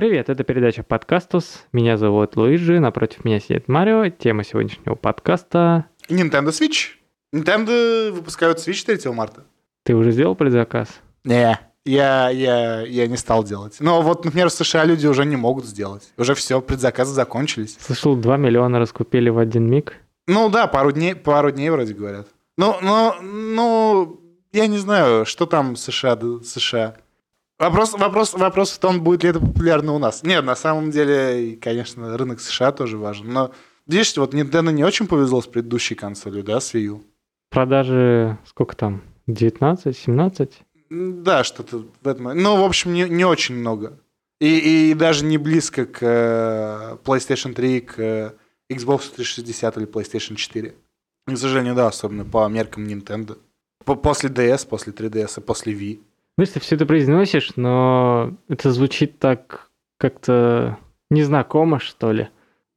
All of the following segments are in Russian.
Привет, это передача «Подкастус». Меня зовут Луиджи, напротив меня сидит Марио. Тема сегодняшнего подкаста... Nintendo Switch. Nintendo выпускают Switch 3 марта. Ты уже сделал предзаказ? Не, я, я, я не стал делать. Но вот, например, в США люди уже не могут сделать. Уже все, предзаказы закончились. Слышал, 2 миллиона раскупили в один миг. Ну да, пару дней, пару дней вроде говорят. Ну, ну, ну, я не знаю, что там США, США. Вопрос, вопрос, вопрос в том, будет ли это популярно у нас. Нет, на самом деле, конечно, рынок США тоже важен. Но видишь, вот Nintendo не очень повезло с предыдущей консолью, да, с Wii U. Продажи сколько там? 19, 17? Да, что-то в этом. Ну, в общем, не, не очень много. И, и даже не близко к э, PlayStation 3, к э, Xbox 360 или PlayStation 4. К сожалению, да, особенно по меркам Nintendo. По- после DS, после 3DS и после Wii. Если все это произносишь, но это звучит так как-то незнакомо, что ли.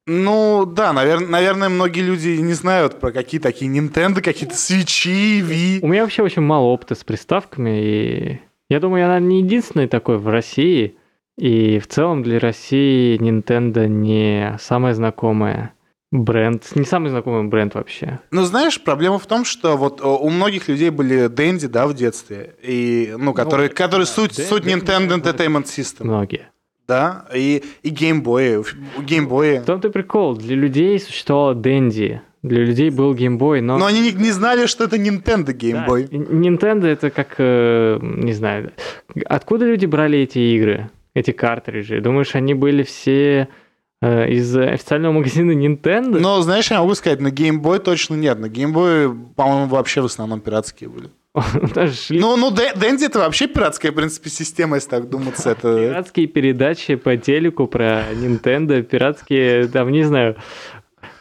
Ну, да, навер- наверное, многие люди не знают про какие такие Nintendo, какие-то свечи, Wii. У меня вообще очень мало опыта с приставками, и я думаю, я, наверное, не единственный такой в России. И в целом для России Nintendo не самая знакомая бренд, не самый знакомый бренд вообще. Ну, знаешь, проблема в том, что вот э, у многих людей были Дэнди, да, в детстве, и, ну, которые, которые суть, Дэнди- суть Nintendo Entertainment System, Многие. да, и, и геймбои, у геймбоя. В том-то и прикол. Для людей существовало Дэнди. Для людей был геймбой, но... Но они не, не знали, что это Nintendo Да, геймбой. и Nintendo это как, э, не знаю, откуда люди брали эти игры, эти картриджи? Думаешь, они были все из официального магазина Nintendo? Но, знаешь, я могу сказать, на геймбой точно нет. На геймбой, по-моему, вообще в основном пиратские были. Ну, ну, Дэ- Дэнди это вообще пиратская, в принципе, система, если так думаться. Это... пиратские передачи по телеку про Nintendo, пиратские, там, не знаю,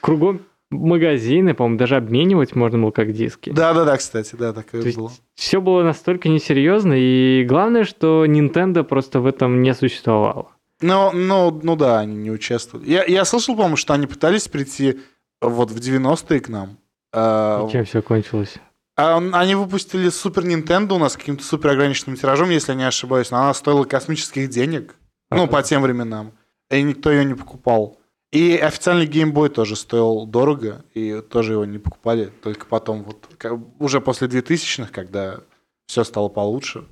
кругом магазины, по-моему, даже обменивать можно было как диски. Да-да-да, кстати, да, такое То было. все было настолько несерьезно, и главное, что Nintendo просто в этом не существовало. Ну, ну, ну да, они не участвовали. Я, я слышал, по-моему, что они пытались прийти вот в 90-е к нам. А, И чем все кончилось? а он- они выпустили Супер Nintendo у нас каким-то супер ограниченным тиражом, если я не ошибаюсь, но она стоила космических денег, ну, по тем временам, и никто ее не покупал. И официальный геймбой тоже стоил дорого, и тоже его не покупали, только потом, вот как- уже после 2000-х, когда все стало получше,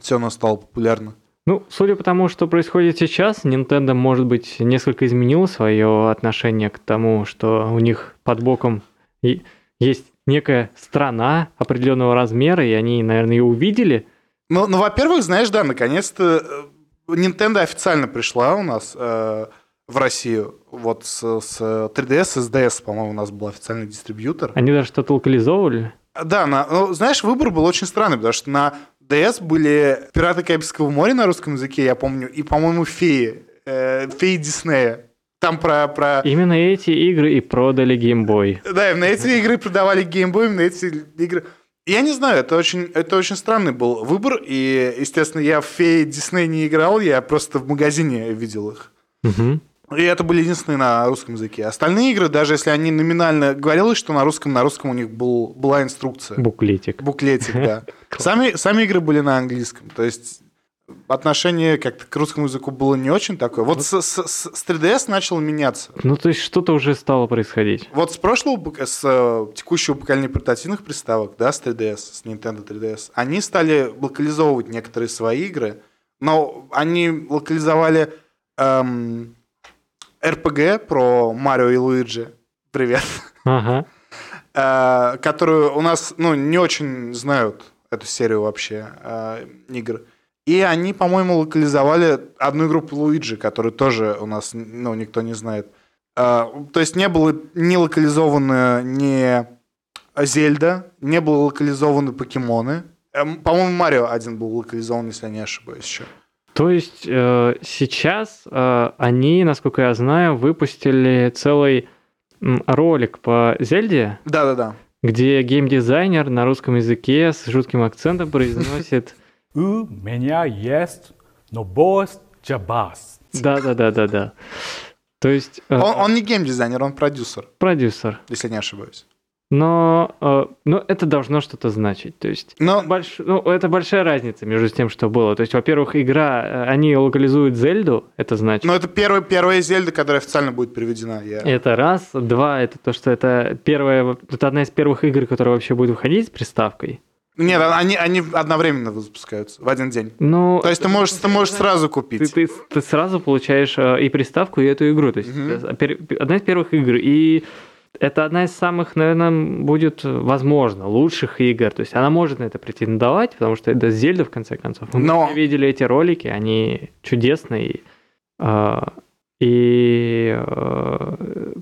все у нас стало популярно. Ну, судя по тому, что происходит сейчас, Nintendo, может быть, несколько изменила свое отношение к тому, что у них под боком есть некая страна определенного размера, и они, наверное, ее увидели. Ну, ну, во-первых, знаешь, да, наконец-то э, Nintendo официально пришла у нас э, в Россию. Вот с, с 3DS, с DS, по-моему, у нас был официальный дистрибьютор. Они даже что-то локализовывали. Да, на, ну, знаешь, выбор был очень странный, потому что на DS были «Пираты Карибского моря» на русском языке, я помню, и, по-моему, «Феи», э, «Феи Диснея». Там про... про... Именно эти игры и продали Boy. Да, именно эти игры продавали геймбой, именно эти игры... Я не знаю, это очень, это очень странный был выбор, и, естественно, я в «Феи Дисней» не играл, я просто в магазине видел их. Мгм. И это были единственные на русском языке. Остальные игры, даже если они номинально говорилось, что на русском, на русском у них был, была инструкция. Буклетик. Буклетик, да. Сами, сами игры были на английском. То есть отношение как-то к русскому языку было не очень такое. Вот с, с- с- с 3DS начало меняться. Ну, то есть что-то уже стало происходить. Вот с прошлого, с э, текущего поколения портативных приставок, да, с 3DS, с Nintendo 3DS, они стали локализовывать некоторые свои игры, но они локализовали эм, RPG про Марио и Луиджи. Привет. Ага. Э, которую у нас, ну, не очень знают эту серию вообще э, игр. И они, по-моему, локализовали одну игру по Луиджи, которую тоже у нас, ну, никто не знает. Э, то есть не было не локализовано ни Зельда, не было локализованы покемоны. Эм, По-моему, Марио один был локализован, если я не ошибаюсь еще. То есть э, сейчас э, они, насколько я знаю, выпустили целый ролик по Зельде, Да-да-да. где геймдизайнер на русском языке с жутким акцентом произносит У меня есть новость для вас. да-да-да-да-да. То есть э, Он, он не геймдизайнер, он продюсер, продюсер. если не ошибаюсь. Но, э, но это должно что-то значить. То есть Но больш... ну, это большая разница между тем, что было. То есть, во-первых, игра, э, они локализуют Зельду, это значит. но это первая, первая Зельда, которая официально будет переведена. Я... Это раз. Два, это то, что это первая, это одна из первых игр, которая вообще будет выходить с приставкой. Нет, они, они одновременно выпускаются в один день. Ну, То есть ты можешь, ты можешь сразу ты, купить. ты, ты сразу получаешь э, и приставку, и эту игру. То есть пер- одна из первых игр. И это одна из самых, наверное, будет, возможно, лучших игр. То есть она может на это претендовать, потому что это Зельда, в конце концов. Мы Но- видели эти ролики, они чудесные. А, И э,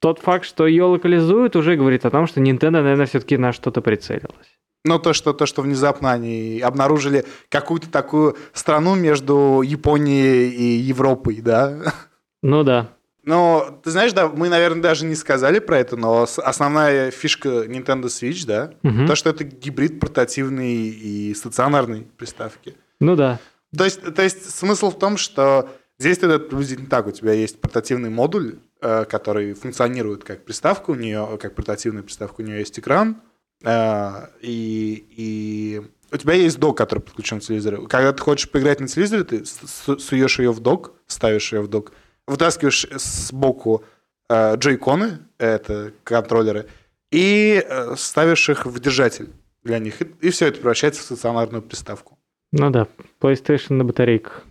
тот факт, что ее локализуют, уже говорит о том, что Nintendo, наверное, все-таки на что-то прицелилась. Но то что, то, что внезапно они обнаружили какую-то такую страну между Японией и Европой, да. Ну да. Но, ты знаешь, да, мы, наверное, даже не сказали про это, но основная фишка Nintendo Switch, да, Мгм. то, что это гибрид портативной и стационарной приставки. Ну да. То есть, то есть смысл в том, что здесь это приблизительно так. У тебя есть портативный модуль, э, который функционирует как приставка у нее, как портативная приставка, у нее есть экран, э, и, и у тебя есть док, который подключен к телевизору. Когда ты хочешь поиграть на телевизоре, ты суешь ее в док, ставишь ее в док, вытаскиваешь сбоку э, джойконы, это контроллеры, и э, ставишь их в держатель для них. И, все это превращается в стационарную приставку. Ну да. PlayStation на батарейках.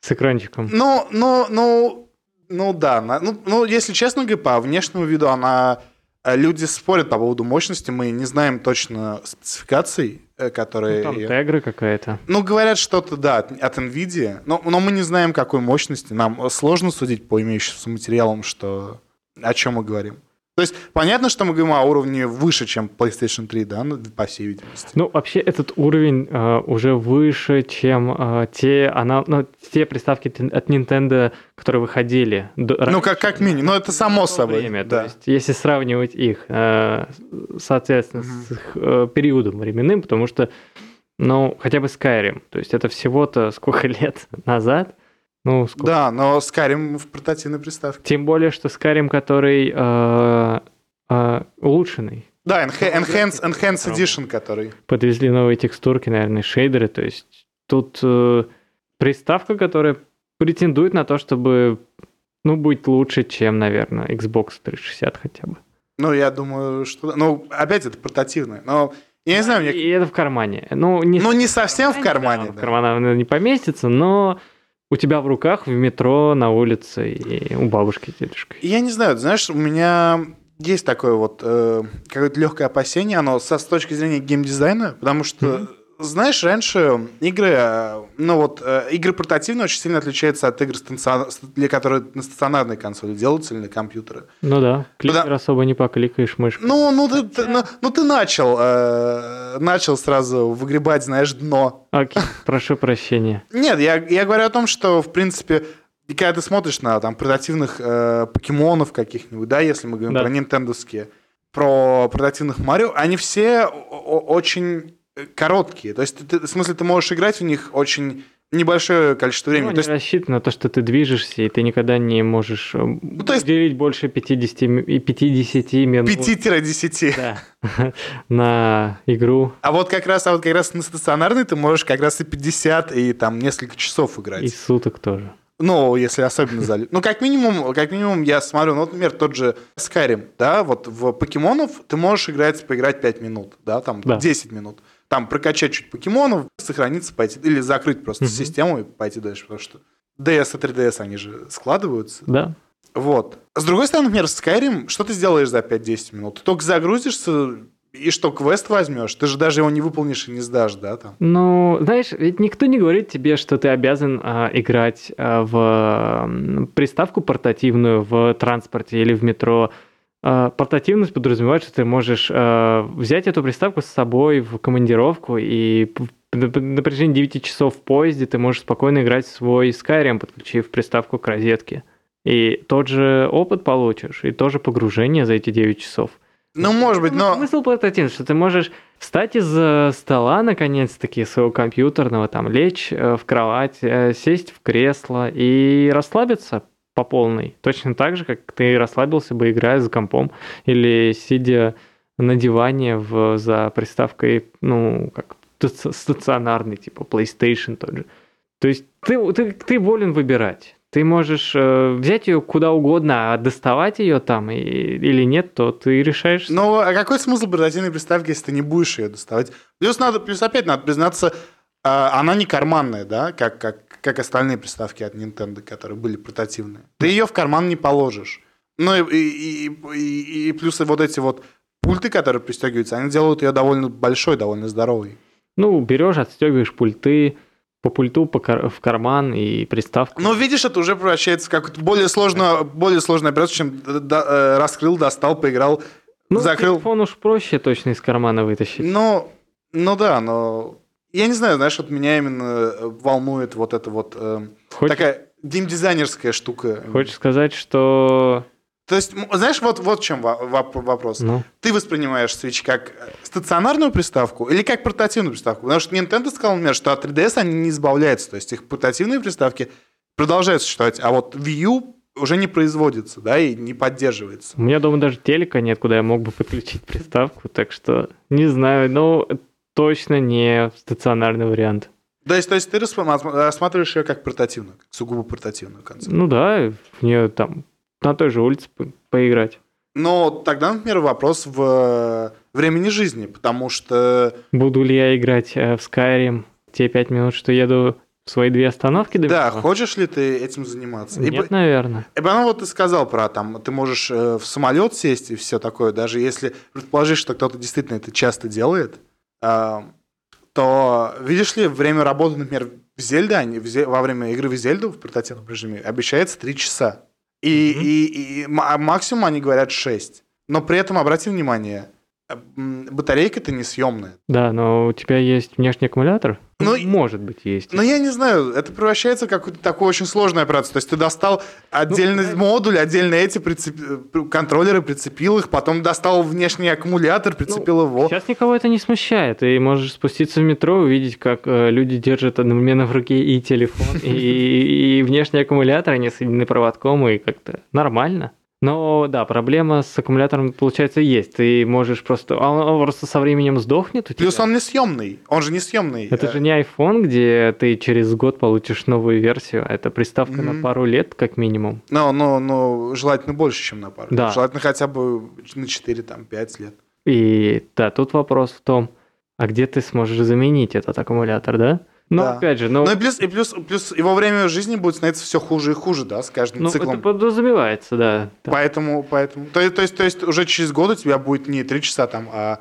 С экранчиком. Ну, ну, ну, ну да. Ну, ну, если честно говоря, по внешнему виду она... э, Люди спорят по поводу мощности, мы не знаем точно спецификаций, э, которые... Ну, там тегры какая-то. Ну, говорят что-то, да, от, от NVIDIA, но, но мы не знаем, какой мощности. Нам сложно судить по имеющимся материалам, что... о чем мы говорим. То есть понятно, что мы говорим о уровне выше, чем PlayStation 3, да, ну, по всей видимости. Ну, вообще, этот уровень э, уже выше, чем э, те, она, ну, те приставки от Nintendo, которые выходили. до- Ну, раньше, как, как минимум. Ну, это само собой. время. да. То есть, если сравнивать их, э, соответственно, с их э, периодом временным, потому что, ну, хотя бы Skyrim, то есть это всего-то сколько лет назад, ну, сколько Да, но Skyrim в портативной приставке. Тем более, что Skyrim, который э, э, улучшенный, Да, enha- enhance. Edition, который... подвезли новые текстурки, наверное, шейдеры. То есть тут э, приставка, которая претендует на то, чтобы ну, быть лучше, чем, наверное, Xbox 360 хотя бы. Ну, я думаю, что... Ну, опять это портативное. Но я не знаю, мне... И это в кармане. Ну, не, Ну, не совсем в кармане. Да, в да. карман наверное, не поместится, но у тебя в руках в метро, на улице и у бабушки, дедушки. Я не знаю, знаешь, у меня есть такое вот э, какое-то легкое опасение, оно со, с точки зрения геймдизайна, потому что, знаешь, раньше игры, э, ну вот, э, игры портативные очень сильно отличаются от игр, для которые на стационарной консоли делаются или на компьютеры. Ну да, кликер Да. особо не покликаешь мышкой. Ну, ну, ты, ты- ну, ну, ты начал, э, начал сразу выгребать, знаешь, дно. Окей, прошу прощения. Нет, я, я говорю о том, что, в принципе, и когда ты смотришь на там портативных э, покемонов каких-нибудь, да, если мы говорим Да. про нинтендовские, про портативных Марио, они все очень короткие. То есть, ты- в смысле, ты можешь играть в них очень небольшое количество Ну, времени. они То есть, рассчитаны на то, что ты движешься, и ты никогда не можешь э, Ну, то есть- уделить больше 50, ми- и 50 минут 5-10. да, на игру А вот как раз, а вот как раз на стационарный ты можешь как раз и 50, и там несколько часов играть. и суток тоже. Ну, если особенно залить. Ну, как минимум, как минимум, я смотрю, ну, вот, например, тот же Skyrim, да, вот в покемонов ты можешь играть, поиграть 5 минут, да, там Да. 10 минут. Там прокачать чуть покемонов, сохраниться, пойти, или закрыть просто Мгм. систему и пойти дальше, потому что DS и 3DS, они же складываются. Да. Вот. С другой стороны, например, Skyrim, что ты сделаешь за 5-10 минут? Ты только загрузишься, и что, квест возьмешь? Ты же даже его не выполнишь и не сдашь, да, там? Ну, знаешь, ведь никто не говорит тебе, что ты обязан а, играть а, в приставку портативную в транспорте или в метро. А, портативность подразумевает, что ты можешь а, взять эту приставку с собой в командировку и на протяжении 9 часов в поезде ты можешь спокойно играть в свой Skyrim, подключив приставку к розетке. И тот же опыт получишь, и тоже погружение за эти 9 часов. Ну, может быть, но... Смысл портативный, что ты можешь встать из стола, наконец-таки, своего компьютерного, там, лечь э, в кровать, э, сесть в кресло и расслабиться по полной. Точно так же, как ты расслабился бы, играя за компом или сидя надевание в, за приставкой, ну, как стац- стационарный, типа PlayStation тот же. То есть ты, ты, ты волен выбирать. Ты можешь э, взять ее куда угодно, а доставать ее там и, или нет, то ты решаешь. Ну, а какой смысл портативной приставки, если ты не будешь ее доставать? Плюс, надо, плюс опять надо признаться, она не карманная, да, как, как, как остальные приставки от Nintendo, которые были портативные. Ты ее в карман не положишь. Ну и, и, и, и, плюс вот эти вот пульты, которые пристегиваются, они делают ее довольно большой, довольно здоровой. Ну, берешь, отстегиваешь пульты, по пульту по кар- в карман и приставку. Но видишь, это уже превращается в какую-то более сложную, более сложную операцию, чем д- д- э, раскрыл, достал, поиграл, ну, закрыл. телефон уж проще точно из кармана вытащить. Ну, ну да, но я не знаю, знаешь, вот меня именно э, волнует вот эта вот э, Хочешь, такая геймдизайнерская штука. хочешь сказать, что... То есть, знаешь, вот, вот в чем во- воп- вопрос. Ну, Ты воспринимаешь Switch как стационарную приставку или как портативную приставку? Потому что Nintendo сказал, например, что от 3DS они не избавляются. То есть их портативные приставки продолжают существовать, а вот Wii U уже не производится, да, и не поддерживается. у меня дома даже телека нет, куда я мог бы подключить приставку, так что не знаю, но точно не стационарный вариант. То есть, то есть ты рассма- рассматриваешь ее как портативную, как сугубо портативную концепцию. Ну да, в нее там на той же улице по- поиграть. Но тогда, например, вопрос в э, времени жизни, потому что... Буду ли я играть э, в Skyrim те пять минут, что еду в свои две остановки до Да, метро? хочешь ли ты этим заниматься? И Нет, по- наверное. И потом вот ты сказал про там, ты можешь э, в самолет сесть и все такое, даже если предположить, что кто-то действительно это часто делает, а, то видишь ли, время работы, например, в Зельде, они в Зе- во время игры в Зельду в портативном режиме обещается 3 часа. И, Мгм. и- и а максимум они говорят 6. Но при этом, обрати внимание, батарейка-то несъемная. Да, но у тебя есть внешний аккумулятор? Ну, и- может быть, есть. Но я не знаю, это превращается в какую-то такую очень сложную операцию. То есть ты достал отдельный Ну, модуль, отдельно эти прицеп- э, контроллеры, прицепил их, потом достал внешний аккумулятор, прицепил его. Сейчас никого это не смущает. Ты можешь спуститься в метро и увидеть, как э, люди держат одновременно в руке и телефон, и, и внешний аккумулятор, они соединены проводком, и как-то нормально. Но да, проблема с аккумулятором, получается, есть. Ты можешь просто... а Он, просто со временем сдохнет у Плюс тебя. он не съемный. Он же не съемный. Это Э, же не iPhone, где ты через год получишь новую версию. Это приставка Мгм. на пару лет, как минимум. Ну, ну, ну, желательно больше, чем на пару. Да. Желательно хотя бы на 4, там, 5 лет. И да, тут вопрос в том, а где ты сможешь заменить этот аккумулятор, да? Но Да. опять же, ну, Ну и плюс, и плюс, плюс его время жизни будет становиться все хуже и хуже, да, с каждым ну, циклом. это подразумевается, да. Поэтому, поэтому, то, есть- то есть, то есть уже через год у тебя будет не 3 часа там, а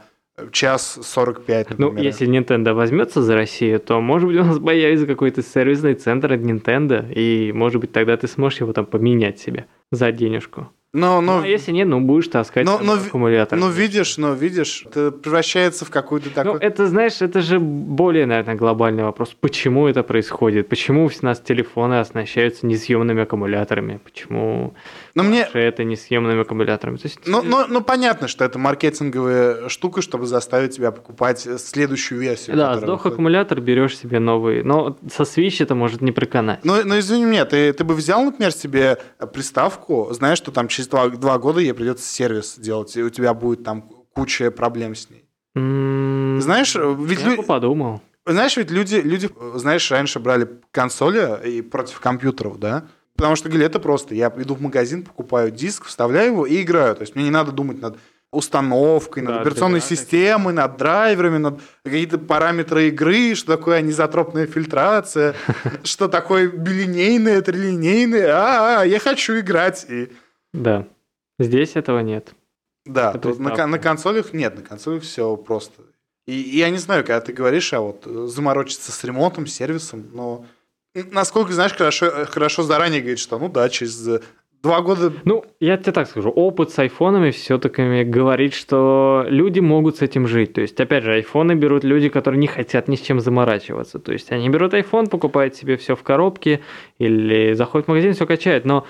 час 45, Ну, например. если Nintendo возьмется за Россию, то, может быть, у нас появится какой-то сервисный центр от Nintendo, и, может быть, тогда ты сможешь его там поменять себе за денежку. Но, Ну, но, а если нет, ну, будешь таскать но- но аккумулятор. но видишь, но видишь, это превращается в какую-то Ну, такую... это, знаешь, это же более, наверное, глобальный вопрос. Почему это происходит? Почему у нас телефоны оснащаются несъемными аккумуляторами? Почему Но мне, это несъемными аккумуляторами? То есть, ну, ну, ну, понятно, что это маркетинговая штука, чтобы заставить тебя покупать следующую версию. да, сдох выходит. аккумулятор, берешь себе новый. Но со Switch это может не проканать. Ну, ну, извини меня, ты, ты бы взял, например, себе приставку, знаешь, что там через два, два года ей придется сервис делать, и у тебя будет там куча проблем с ней. Знаешь, ведь Я лю- подумал. Знаешь, ведь люди, люди, знаешь, раньше брали консоли и против компьютеров, да? Потому что говорили, это просто. Я иду в магазин, покупаю диск, вставляю его и играю. То есть мне не надо думать над установкой, над Да, операционной да, системой, над драйверами, над какие-то параметры игры, что такое анизотропная фильтрация, что такое билинейное, трилинейное. А, а, я хочу играть. Да. Здесь этого нет. Да, тут на, на консолях нет, на консолях все просто. И, я не знаю, когда ты говоришь, а вот заморочиться с ремонтом, сервисом, но насколько, знаешь, хорошо, э, хорошо заранее говорить, что ну да, через э, два года... Ну, я тебе так скажу, опыт с айфонами все-таки говорит, что люди могут с этим жить. То есть, опять же, айфоны берут люди, которые не хотят ни с чем заморачиваться. То есть, они берут айфон, покупают себе все в коробке или заходят в магазин, все качают. Но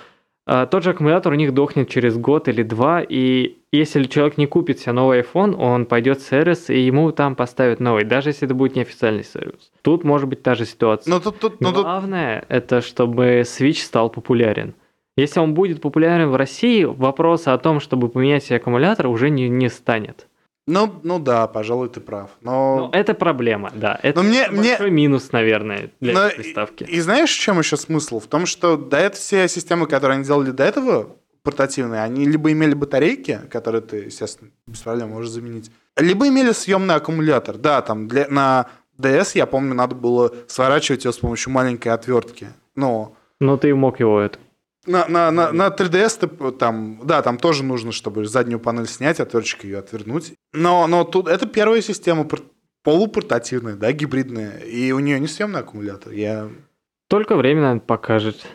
тот же аккумулятор у них дохнет через год или два, и если человек не купит себе новый iPhone, он пойдет в сервис, и ему там поставят новый, даже если это будет неофициальный сервис. Тут может быть та же ситуация. Ну тут, тут, ну, тут... Главное, это чтобы Switch стал популярен. Если он будет популярен в России, вопроса о том, чтобы поменять себе аккумулятор, уже не, не станет. Ну, ну да, пожалуй, ты прав. Но, Ну, это проблема, да. Это Но мне- большой минус, наверное, для но этой приставки. И, и знаешь, в чем еще смысл? В том, что до этого все системы, которые они делали до этого, портативные, они либо имели батарейки, которые ты, естественно, без проблем можешь заменить, либо имели съемный аккумулятор. Да, там для, на DS, я помню, надо было сворачивать его с помощью маленькой отвертки. Но Но ты мог его это. На, на, на, на 3DS ты, там, да, там тоже нужно, чтобы заднюю панель снять, отверточкой ее отвернуть. Но, но тут это первая система пор- полупортативная, да, гибридная, и у нее не съемный аккумулятор. Я Только время, наверное, покажет,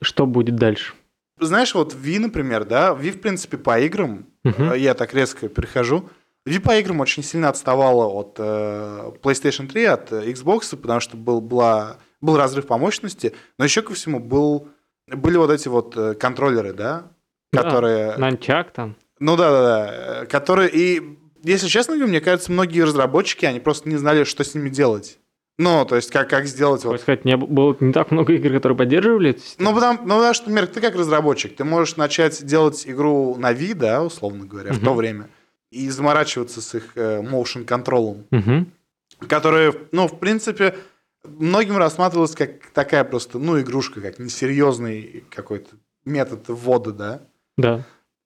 что будет дальше. знаешь, вот Wii, например, да, Wii, в принципе, по играм, э, я так резко перехожу, Wii по играм очень сильно отставала от э, PlayStation 3, от э, Xbox, потому что был, была, был разрыв по мощности, но еще ко всему был, были вот эти вот э, контроллеры, да, Да, которые... Нанчак там. Ну да, да, да, которые... И, если честно, мне кажется, многие разработчики, они просто не знали, что с ними делать. Ну, то есть, как, как сделать вот Хочешь сказать, не было не так много игр, которые поддерживали эту систему? Ну, потому, ну, потому что, например, ты как разработчик, ты можешь начать делать игру на V, да, условно говоря, в Мгм. то время, и заморачиваться с их э, motion контролом, Мгм. которые, ну, в принципе, многим рассматривалась как такая просто, ну, игрушка, как несерьезный какой-то метод ввода, да. Да.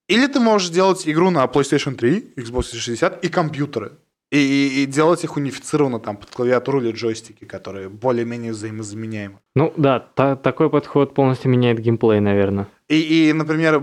Или ты можешь делать игру на PlayStation 3, Xbox 360 и компьютеры. И, и- и делать их унифицированно там под клавиатуру или джойстики, которые более-менее взаимозаменяемы. Ну да, та- такой подход полностью меняет геймплей, наверное. И, и, например,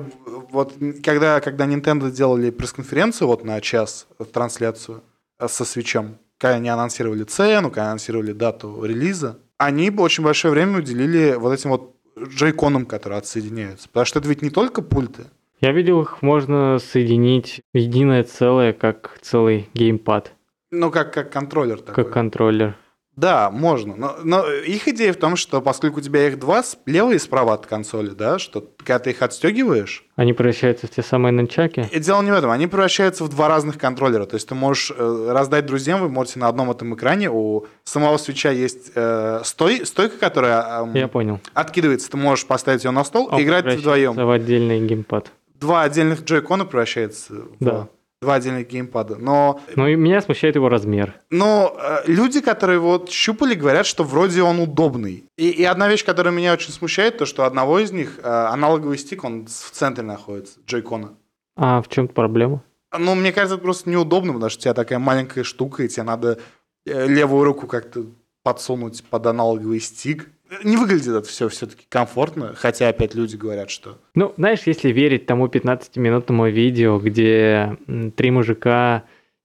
вот когда, когда Nintendo делали пресс-конференцию вот на час трансляцию э, со свечом, когда они анонсировали цену, когда анонсировали дату релиза, они бы очень большое время уделили вот этим вот джойконам, которые отсоединяются. Потому что это ведь не только пульты. Я видел, их можно соединить в единое целое, как целый геймпад, Ну, как, как контроллер такой. как контроллер. Да, можно. Но, но их идея в том, что поскольку у тебя их два, слева и справа от консоли, да, что когда ты их отстегиваешь, Они превращаются в те самые нанчаки. И дело не в этом, они превращаются в два разных контроллера. То есть ты можешь э, раздать друзьям, вы можете на одном этом экране. У самого свеча есть э, стой, стойка, которая эм, Я понял. откидывается. Ты можешь поставить ее на стол Он и играть вдвоем. в отдельный геймпад. Два отдельных джойкона превращается в Да. Два отдельных геймпада. Но, Ну и меня смущает его размер. но э, люди, которые вот щупали, говорят, что вроде он удобный. И, и одна вещь, которая меня очень смущает, то что одного из них э, аналоговый стик, он в центре находится, джойкона. А в чем проблема? Ну, мне кажется, это просто неудобно, потому что у тебя такая маленькая штука, и тебе надо э, левую руку как-то подсунуть под аналоговый стик. Не выглядит это все все-таки комфортно, хотя опять люди говорят, что... Ну, знаешь, если верить тому 15-минутному видео, где три мужика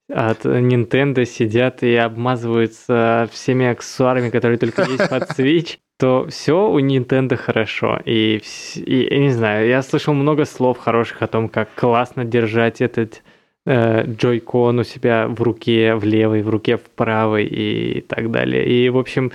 от Nintendo сидят и обмазываются всеми аксессуарами, которые только есть под Switch, то все у Nintendo хорошо. И, и, я не знаю, я слышал много слов хороших о том, как классно держать этот э, джойкон у себя в руке в левой, в руке в правой и так далее. И, в общем,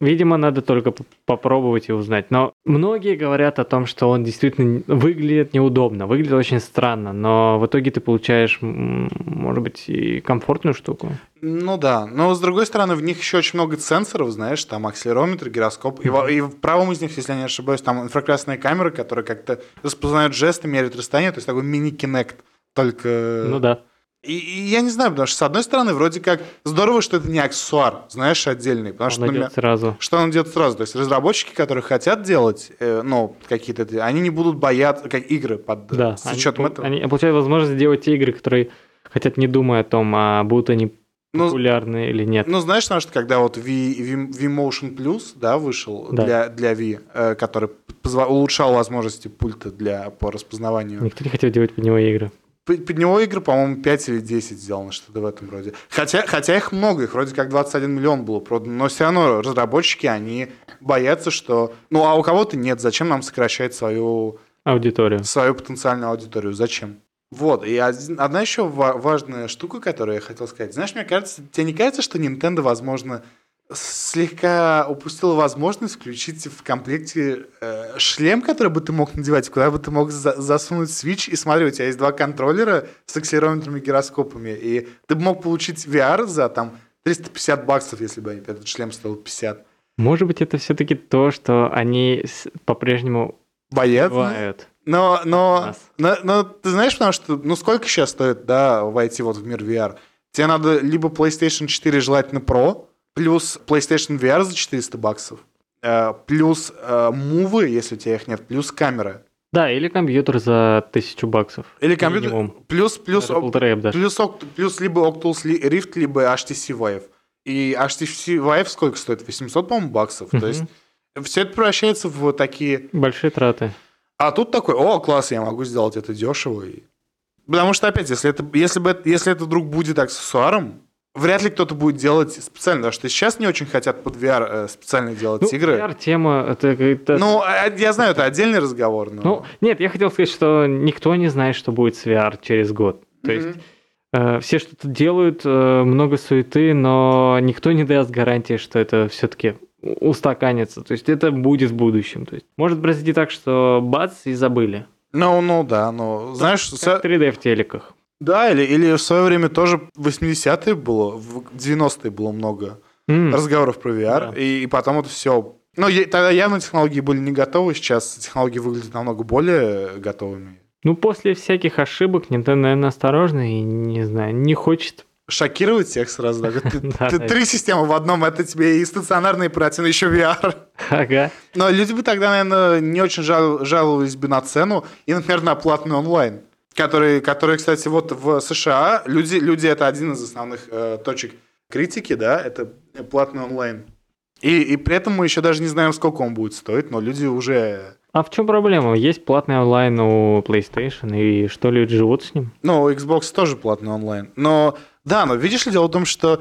Видимо, надо только попробовать и узнать. Но многие говорят о том, что он действительно выглядит неудобно, выглядит очень странно, но в итоге ты получаешь, может быть, и комфортную штуку. Ну да, но с другой стороны, в них еще очень много сенсоров, знаешь, там акселерометр, гироскоп. И, во- и в правом из них, если я не ошибаюсь, там инфракрасная камера, которая как-то распознает жесты, меряет расстояние, то есть такой мини-кинект. Только... Ну да. И, и я не знаю, потому что, с одной стороны, вроде как здорово, что это не аксессуар, знаешь, отдельный. Потому что, Он например, идет сразу. что он делает сразу. То есть разработчики, которые хотят делать, э, ну, какие-то, они не будут бояться, как игры под, э, Да. с они учетом пол- этого. Они получают возможность сделать те игры, которые хотят не думая о том, а будут они Ну, популярны или нет. Ну, знаешь, потому что когда вот V, v, V-Motion Plus, да, вышел Да. для, для V, э, который позва- улучшал возможности пульта для, по распознаванию. Никто не хотел делать под него игры. Под, него игр, по-моему, 5 или 10 сделано, что-то в этом роде. Хотя, хотя их много, их вроде как 21 миллион было продано, но все равно разработчики, они боятся, что... Ну, а у кого-то нет, зачем нам сокращать свою Аудиторию. свою потенциальную аудиторию. Зачем? Вот, и один- одна еще ва- важная штука, которую я хотел сказать. Знаешь, мне кажется, тебе не кажется, что Nintendo, возможно, слегка упустила возможность включить в комплекте э, шлем, который бы ты мог надевать, куда бы ты мог за- засунуть Switch, и смотри, у тебя есть два контроллера с акселерометрами и гироскопами, и ты бы мог получить VR за там 350 баксов, если бы этот шлем стоил 50. Может быть, это все-таки то, что они по-прежнему Боятся? Но, но, но, но ты знаешь, потому что, ну сколько сейчас стоит, да, войти вот в мир VR? тебе надо либо PlayStation 4 желательно Pro, плюс PlayStation VR за 400 баксов, э, плюс э, мувы, если у тебя их нет, плюс камера. Да, или компьютер за тысячу баксов. Или компьютер, Минимум. плюс, плюс, даже. плюс, ок- плюс либо Oculus Rift, либо HTC Vive. И HTC Vive сколько стоит? 800, по-моему, баксов. То Мгм. есть все это превращается в такие... Большие траты. А тут такой, о, класс, я могу сделать это дешево. И- Потому что, опять, если это, если, бы, если это вдруг будет аксессуаром, вряд ли кто-то будет делать специально, потому что сейчас не очень хотят под VR э, специально делать Ну, игры. VR-тема, это какая-то... Ну, а, я знаю, это отдельный разговор, но... Ну, нет, я хотел сказать, что никто не знает, что будет с VR через год. То есть Мгм. э, все что-то делают, э, много суеты, но никто не даст гарантии, что это все-таки устаканится. То есть это будет в будущем. То есть может произойти так, что бац и забыли. Ну, ну, да, ну, знаешь, Как со- 3D в телеках. Да, или, или в свое время тоже в 80-е было, в 90-е было много М, разговоров про VR, Да. и, и потом это все... Ну, тогда явно технологии были не готовы, сейчас технологии выглядят намного более готовыми. Ну, после всяких ошибок Nintendo, наверное, осторожно и, не знаю, не хочет. Шокировать всех сразу. да. Ты- Да, ты да. Три системы в одном, это тебе и стационарный оперативно, еще VR. Ага. Но люди бы тогда, наверное, не очень жал- жаловались бы на цену и, например, на платный онлайн. Который, который, кстати, вот в США люди, люди это один из основных э, точек критики, да, это платный онлайн. И, и при этом мы еще даже не знаем, сколько он будет стоить, но люди уже... А в чем проблема? Есть платный онлайн у PlayStation, и что люди живут с ним? Ну, у Xbox тоже платный онлайн. Но, да, но видишь ли, дело в том, что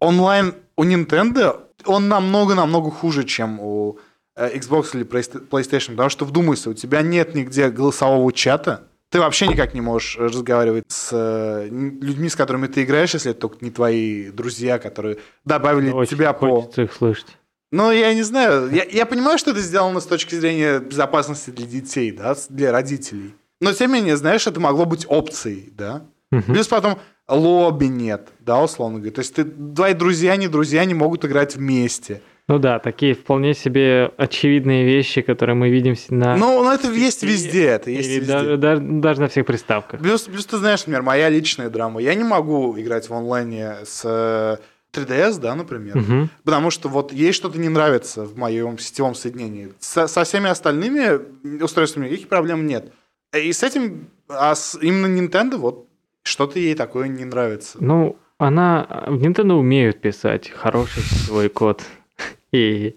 онлайн у Nintendo, он намного-намного хуже, чем у э, Xbox или Playsta- PlayStation, потому что, вдумайся, у тебя нет нигде голосового чата, ты вообще никак не можешь разговаривать с э, людьми, с которыми ты играешь, если это только не твои друзья, которые добавили Очень тебя по... хочется их слышать. Ну, я не знаю. Я, я понимаю, что это сделано с точки зрения безопасности для детей, да, для родителей. Но, тем не менее, знаешь, это могло быть опцией, да. Мгм. Плюс потом лобби нет, да, условно говоря. То есть ты, твои друзья, не друзья не могут играть вместе. Ну да, такие вполне себе очевидные вещи, которые мы видим на... Ну, ну, это есть везде, это есть или везде. даже, даже, даже на всех приставках. Плюс, плюс ты знаешь, например, моя личная драма. Я не могу играть в онлайне с э, 3DS, да, например. Мгм. Потому что вот ей что-то не нравится в моем сетевом соединении. Со, со всеми остальными устройствами никаких проблем нет. И с этим, а с именно Nintendo, вот что-то ей такое не нравится. Ну, она... В Nintendo умеют писать хороший свой код. И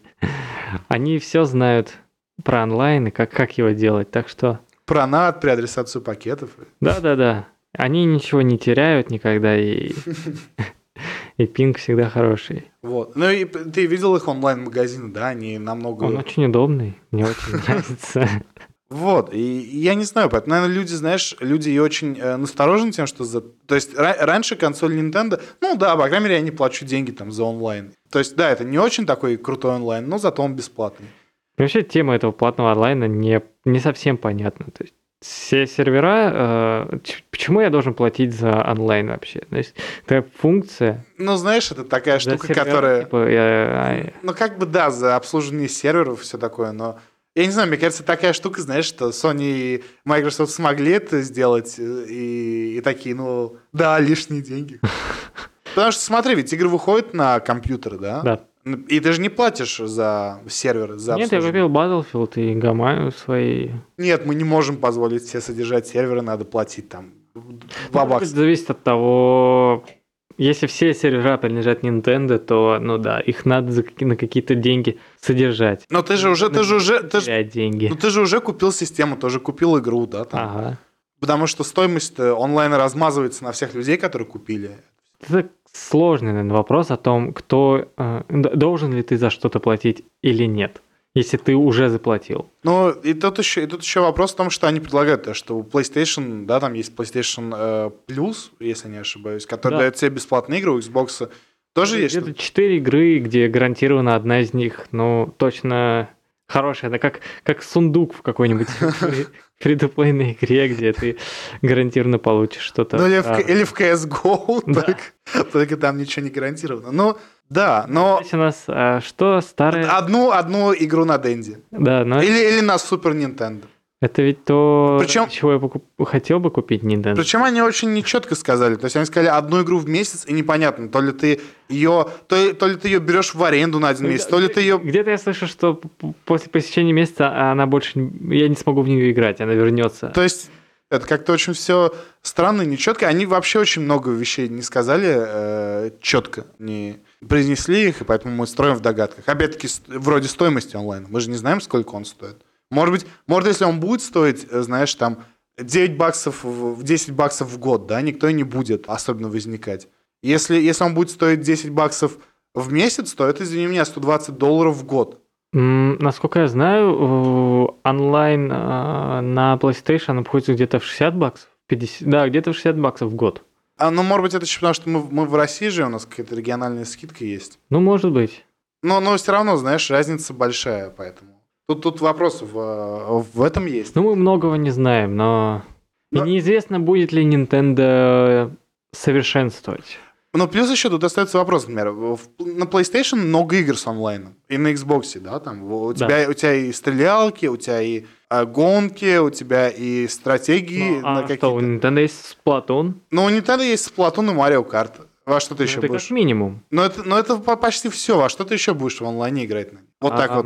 они все знают про онлайн и как, как его делать. Так что, Про над, при адресацию пакетов. да-да-да. Они ничего не теряют никогда, и, и пинг всегда хороший. Вот. Ну и ты видел их онлайн-магазины, да, они намного... Он очень удобный, мне очень нравится. Вот, и я не знаю, поэтому, наверное, люди, знаешь, люди и очень э, насторожены тем, что за... То есть ра- раньше консоль Nintendo, ну да, по крайней мере, я не плачу деньги там за онлайн. То есть, да, это не очень такой крутой онлайн, но зато он бесплатный. Вообще тема этого платного онлайна не, не совсем понятна. То есть все сервера, э, почему я должен платить за онлайн вообще? То есть это функция. Ну, знаешь, это такая штука, сервера, которая... типа, я- Ну, как бы, да, за обслуживание серверов и все такое, но... Я не знаю, мне кажется, такая штука, знаешь, что Sony и Microsoft смогли это сделать, э, и, и такие, ну, да, лишние деньги. Потому что, смотри, ведь игры выходят на компьютер, да? да. И ты же не платишь за сервер, за Нет, я купил Battlefield и гамаю свои. Нет, мы не можем позволить себе содержать серверы, надо платить там два бакса. зависит от того, если все сервера принадлежат Nintendo, то, ну да, их надо за на какие-то деньги содержать. Но ты же уже, ты же уже, ты же, деньги. ну ты же уже купил систему, тоже купил игру, да, там. Ага. Потому что стоимость онлайна размазывается на всех людей, которые купили. Это сложный, наверное, вопрос о том, кто э, должен ли ты за что-то платить или нет, если ты уже заплатил. Ну, и тут еще, и тут еще вопрос в том, что они предлагают, то, что у PlayStation, да, там есть PlayStation э, Plus, если не ошибаюсь, который Да. дает тебе бесплатные игры, у Xbox тоже есть. Это четыре игры, где гарантирована одна из них, ну, точно хорошая. Это как, как сундук в какой-нибудь фри-то-плейной игре, где ты гарантированно получишь что-то. Ну, или в, А, или в CSGO, только, только там ничего не гарантировано. Ну, да, но у нас а, что старое? одну, одну игру на Денди. Да, но Или, или на Супер Nintendo. Это ведь то, Причем- чего я покуп- хотел бы купить Nintendo. Причем они очень нечетко сказали. То есть они сказали одну игру в месяц, и непонятно, то ли ты ее, то, то ли ты ее берешь в аренду на один месяц, то ли ты ее... Где-то я слышу, что после посещения месяца она больше... Я не смогу в нее играть, она вернется. То есть это как-то очень все странно, нечетко. Они вообще очень много вещей не сказали четко, не произнесли их, и поэтому мы строим в догадках. Опять-таки, вроде стоимости онлайна. Мы же не знаем, сколько он стоит. Может быть, может, если он будет стоить, э, знаешь, там 9 баксов, в в 10 баксов в год, да, никто и не будет особенно возникать. Если, если он будет стоить 10 баксов в месяц, то это, извини меня, 120 долларов в год. Насколько я знаю, онлайн э, на PlayStation обходится где-то в 60 баксов. 50, да, где-то в 60 баксов в год. А, ну, может быть, это еще потому, что мы, мы в России же, у нас какая-то региональная скидка есть. Ну, может быть. Но, но все равно, знаешь, разница большая, поэтому. Тут, тут вопрос в, в этом есть. Ну, мы многого не знаем, но... И Но- неизвестно, будет ли Nintendo совершенствовать. Но плюс еще тут остается вопрос, например, на PlayStation много игр с онлайном. И на Xbox, да, там у Да. тебя, у тебя и стрелялки, у тебя и а, гонки, у тебя и стратегии Ну, на а какие-то. что, у Nintendo есть Splatoon? Но у Nintendo есть Splatoon и Mario Kart. Во что ты Ну, еще это будешь? как минимум. Но это, но это по- почти все. Во что ты еще будешь в онлайне играть? на? Вот так А, вот.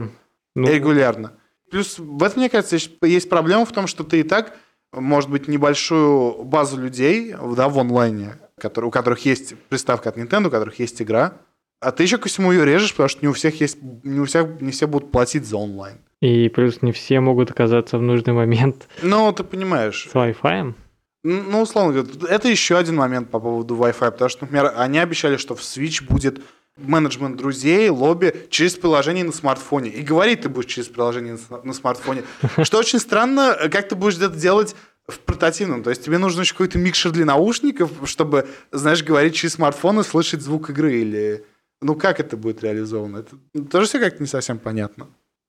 ну, регулярно. Плюс в этом, мне кажется, есть проблема в том, что ты и так, может быть, небольшую базу людей да, в онлайне, которые, у которых есть приставка от Nintendo, у которых есть игра, а ты еще ко всему ее режешь, потому что не у всех есть, не у всех, не все будут платить за онлайн. И плюс не все могут оказаться в нужный момент Ну, ты понимаешь. с Wi-Fi. Н- Ну, условно говоря, это еще один момент по поводу Wi-Fi, потому что, например, они обещали, что в Switch будет менеджмент друзей, лобби через приложение на смартфоне. И говорить ты будешь через приложение на смартфоне. Что очень странно, как ты будешь это делать в портативном. То есть тебе нужен еще какой-то микшер для наушников, чтобы, знаешь, говорить через смартфон и слышать звук игры. Или... Ну, как это будет реализовано? Это тоже все как-то не совсем понятно.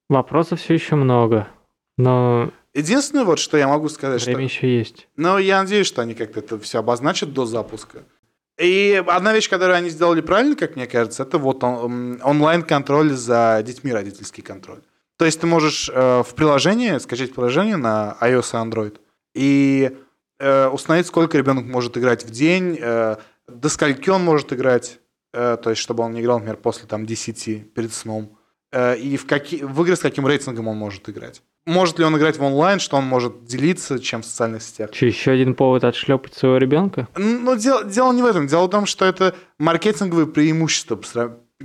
Вопросов все еще много. Но Единственное, вот что я могу сказать, время что... еще есть. Но я надеюсь, что они как-то это все обозначат до запуска. И одна вещь, которую они сделали правильно, как мне кажется, это вот он- онлайн-контроль за детьми, родительский контроль. То есть ты можешь э, в приложении, скачать приложение на iOS и Android и э, установить, сколько ребенок может играть в день, э, до скольки он может играть, э, то есть чтобы он не играл, например, после там, 10 перед сном, э, и в, какие, в игры с каким рейтингом он может играть. Может ли он играть в онлайн, что он может делиться, чем в социальных сетях. Че, еще один повод отшлепать своего ребенка? Ну, дело, дело не в этом. Дело в том, что это маркетинговые преимущества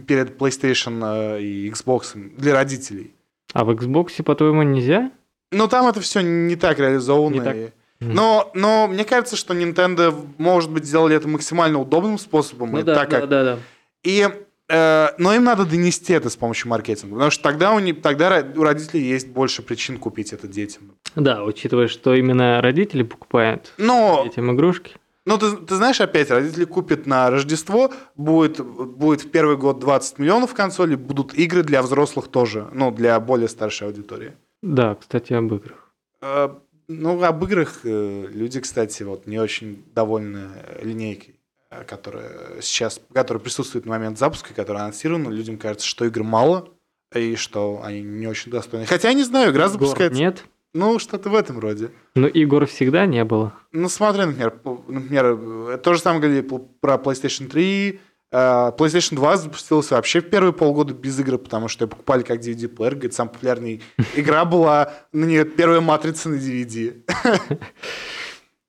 перед PlayStation э, и Xbox для родителей. А в Xbox, по-твоему, нельзя? Но там это все не так реализовано. Не так. Но, но мне кажется, что Nintendo, может быть, сделали это максимально удобным способом. Ну и так как... да. И, э, но им надо донести это с помощью маркетинга. Потому что тогда у, них, тогда у родителей есть больше причин купить это детям. Да, учитывая, что именно родители покупают Но детям игрушки. Ну, ты, ты знаешь, опять, родители купят на Рождество, будет, будет в первый год 20 миллионов консолей, будут игры для взрослых тоже, ну, для более старшей аудитории. Да, кстати, об играх. Э, Ну, об играх э, люди, кстати, вот не очень довольны линейкой, э, которая сейчас, которая присутствует на момент запуска, которая анонсирована. Людям кажется, что игр мало, и что они не очень достойны. Хотя я не знаю, игра Игр запускается... Нет. Ну, что-то в этом роде. Ну, игр всегда не было. Ну, смотри, например, например, э, то же самое говорили про PlayStation 3. Э, PlayStation 2 запустилась вообще в первые полгода без игры, потому что ее покупали как DVD-плеер. Говорит, самая популярная игра была на нее первая матрица на DVD.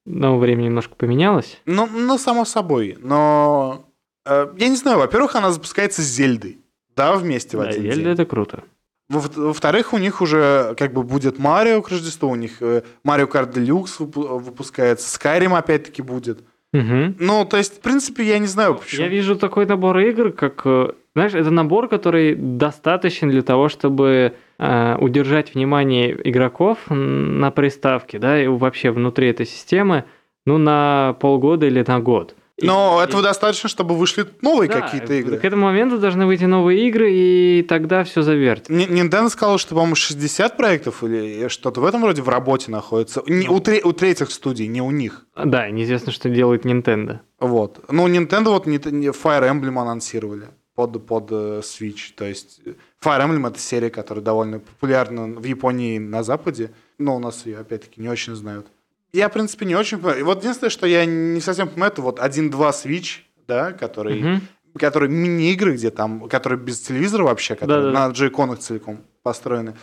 Но время немножко поменялось. Ну, ну, само собой. Но э, я не знаю, во-первых, она запускается с Зельдой. Да, вместе в Да, один Зельда день. это круто. Во- Во-вторых, у них уже как бы будет Марио к Рождеству, у них э, Kart Deluxe выпу- выпускается, Skyrim опять-таки будет. Мгм. Ну, то есть, в принципе, я не знаю, почему. Я вижу такой набор игр, как, э, знаешь, это набор, который достаточен для того, чтобы э, удержать внимание игроков на приставке, да, и вообще внутри этой системы, ну, на полгода или на год. И- Но и- этого достаточно, чтобы вышли новые да, какие-то игры. К этому моменту должны выйти новые игры, и тогда все завертится. Н- Nintendo сказал, что, по-моему, 60 проектов или что-то в этом роде в работе находится. Не- у, тре- у третьих студий, не у них. Да, неизвестно, что делает Nintendo. Вот. Ну, Nintendo вот не- не- Fire Emblem анонсировали под, под э, Switch. То есть э, Fire Emblem — это серия, которая довольно популярна в Японии и на Западе, но у нас ее, опять-таки, не очень знают. Я, в принципе, не очень понимаю. И вот единственное, что я не совсем понимаю, это вот 1-2 Switch, да, который, Мгм. который мини-игры, где там, которые без телевизора вообще, которые Да-да-да. на джейконах целиком построены.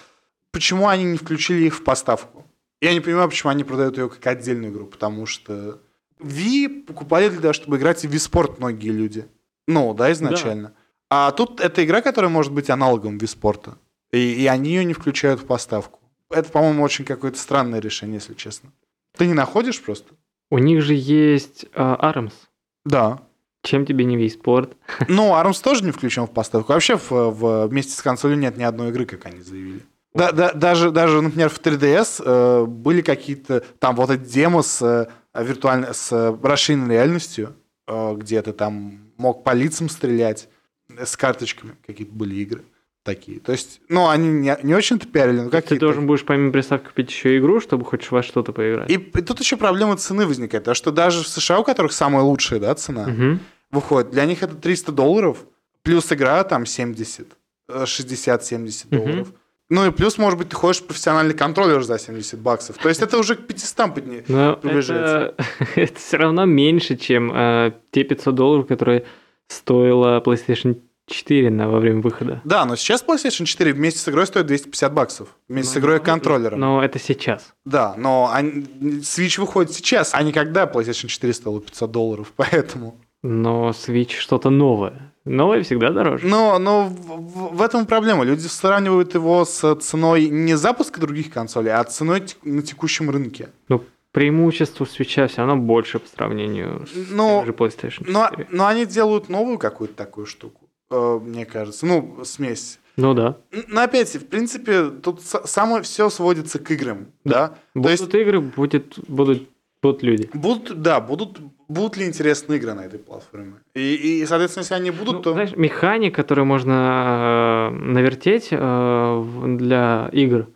Почему они не включили их в поставку? Я не понимаю, почему они продают ее как отдельную игру, потому что Wii покупали для того, чтобы играть в Wii Sport многие люди. Ну, да, изначально. А тут это игра, которая может быть аналогом Wii Sport. И, и они ее не включают в поставку. Это, по-моему, очень какое-то странное решение, если честно. Ты не находишь просто? У них же есть ARMS. Да. Чем тебе не весь спорт? Ну, ARMS тоже не включен в поставку. Вообще в, в- вместе с консолью нет ни одной игры, как они заявили. Да, да- даже, даже, например, в 3DS э, были какие-то там вот эти демо с, э, с э, расширенной реальностью, э, где ты там мог по лицам стрелять э, с карточками. Какие-то были игры такие. То есть, ну, они не, не очень-то пиарили, но Ты какие-то. должен будешь помимо приставки купить еще игру, чтобы хоть во что-то поиграть. И, и тут еще проблема цены возникает. Потому что даже в США, у которых самая лучшая да, цена, Мгм. выходит. Для них это 300 долларов, плюс игра там 70, э, 60-70 Мгм. долларов. Ну и плюс, может быть, ты ходишь в профессиональный контроллер за 70 баксов. То есть это уже к 500 подни- приближается. это, это все равно меньше, чем э, те 500 долларов, которые стоила PlayStation 4 на, во время выхода. Да, но сейчас PlayStation 4 вместе с игрой стоит 250 баксов. Вместе с игрой и контроллером. Но это сейчас. Да, но они- Switch выходит сейчас, а не когда PlayStation 4 стоила 500 долларов. Поэтому... Но Switch что-то новое. Новое всегда дороже. Но, но в, в- этом проблема. Люди сравнивают его с ценой не запуска других консолей, а ценой на текущем рынке. Ну, преимущество Switch все равно больше по сравнению с Ну, тем же PlayStation 4. Но, но они делают новую какую-то такую штуку, мне кажется. Ну, смесь. Ну да. Но опять, в принципе, тут самое все сводится к играм, да? То Будут есть игры, будет, будут, будут люди. будут, да, будут, будут ли интересные игры на этой платформе? И, и, соответственно, если они будут, Ну, то... Знаешь, механик, которые можно э, навертеть э, для игр,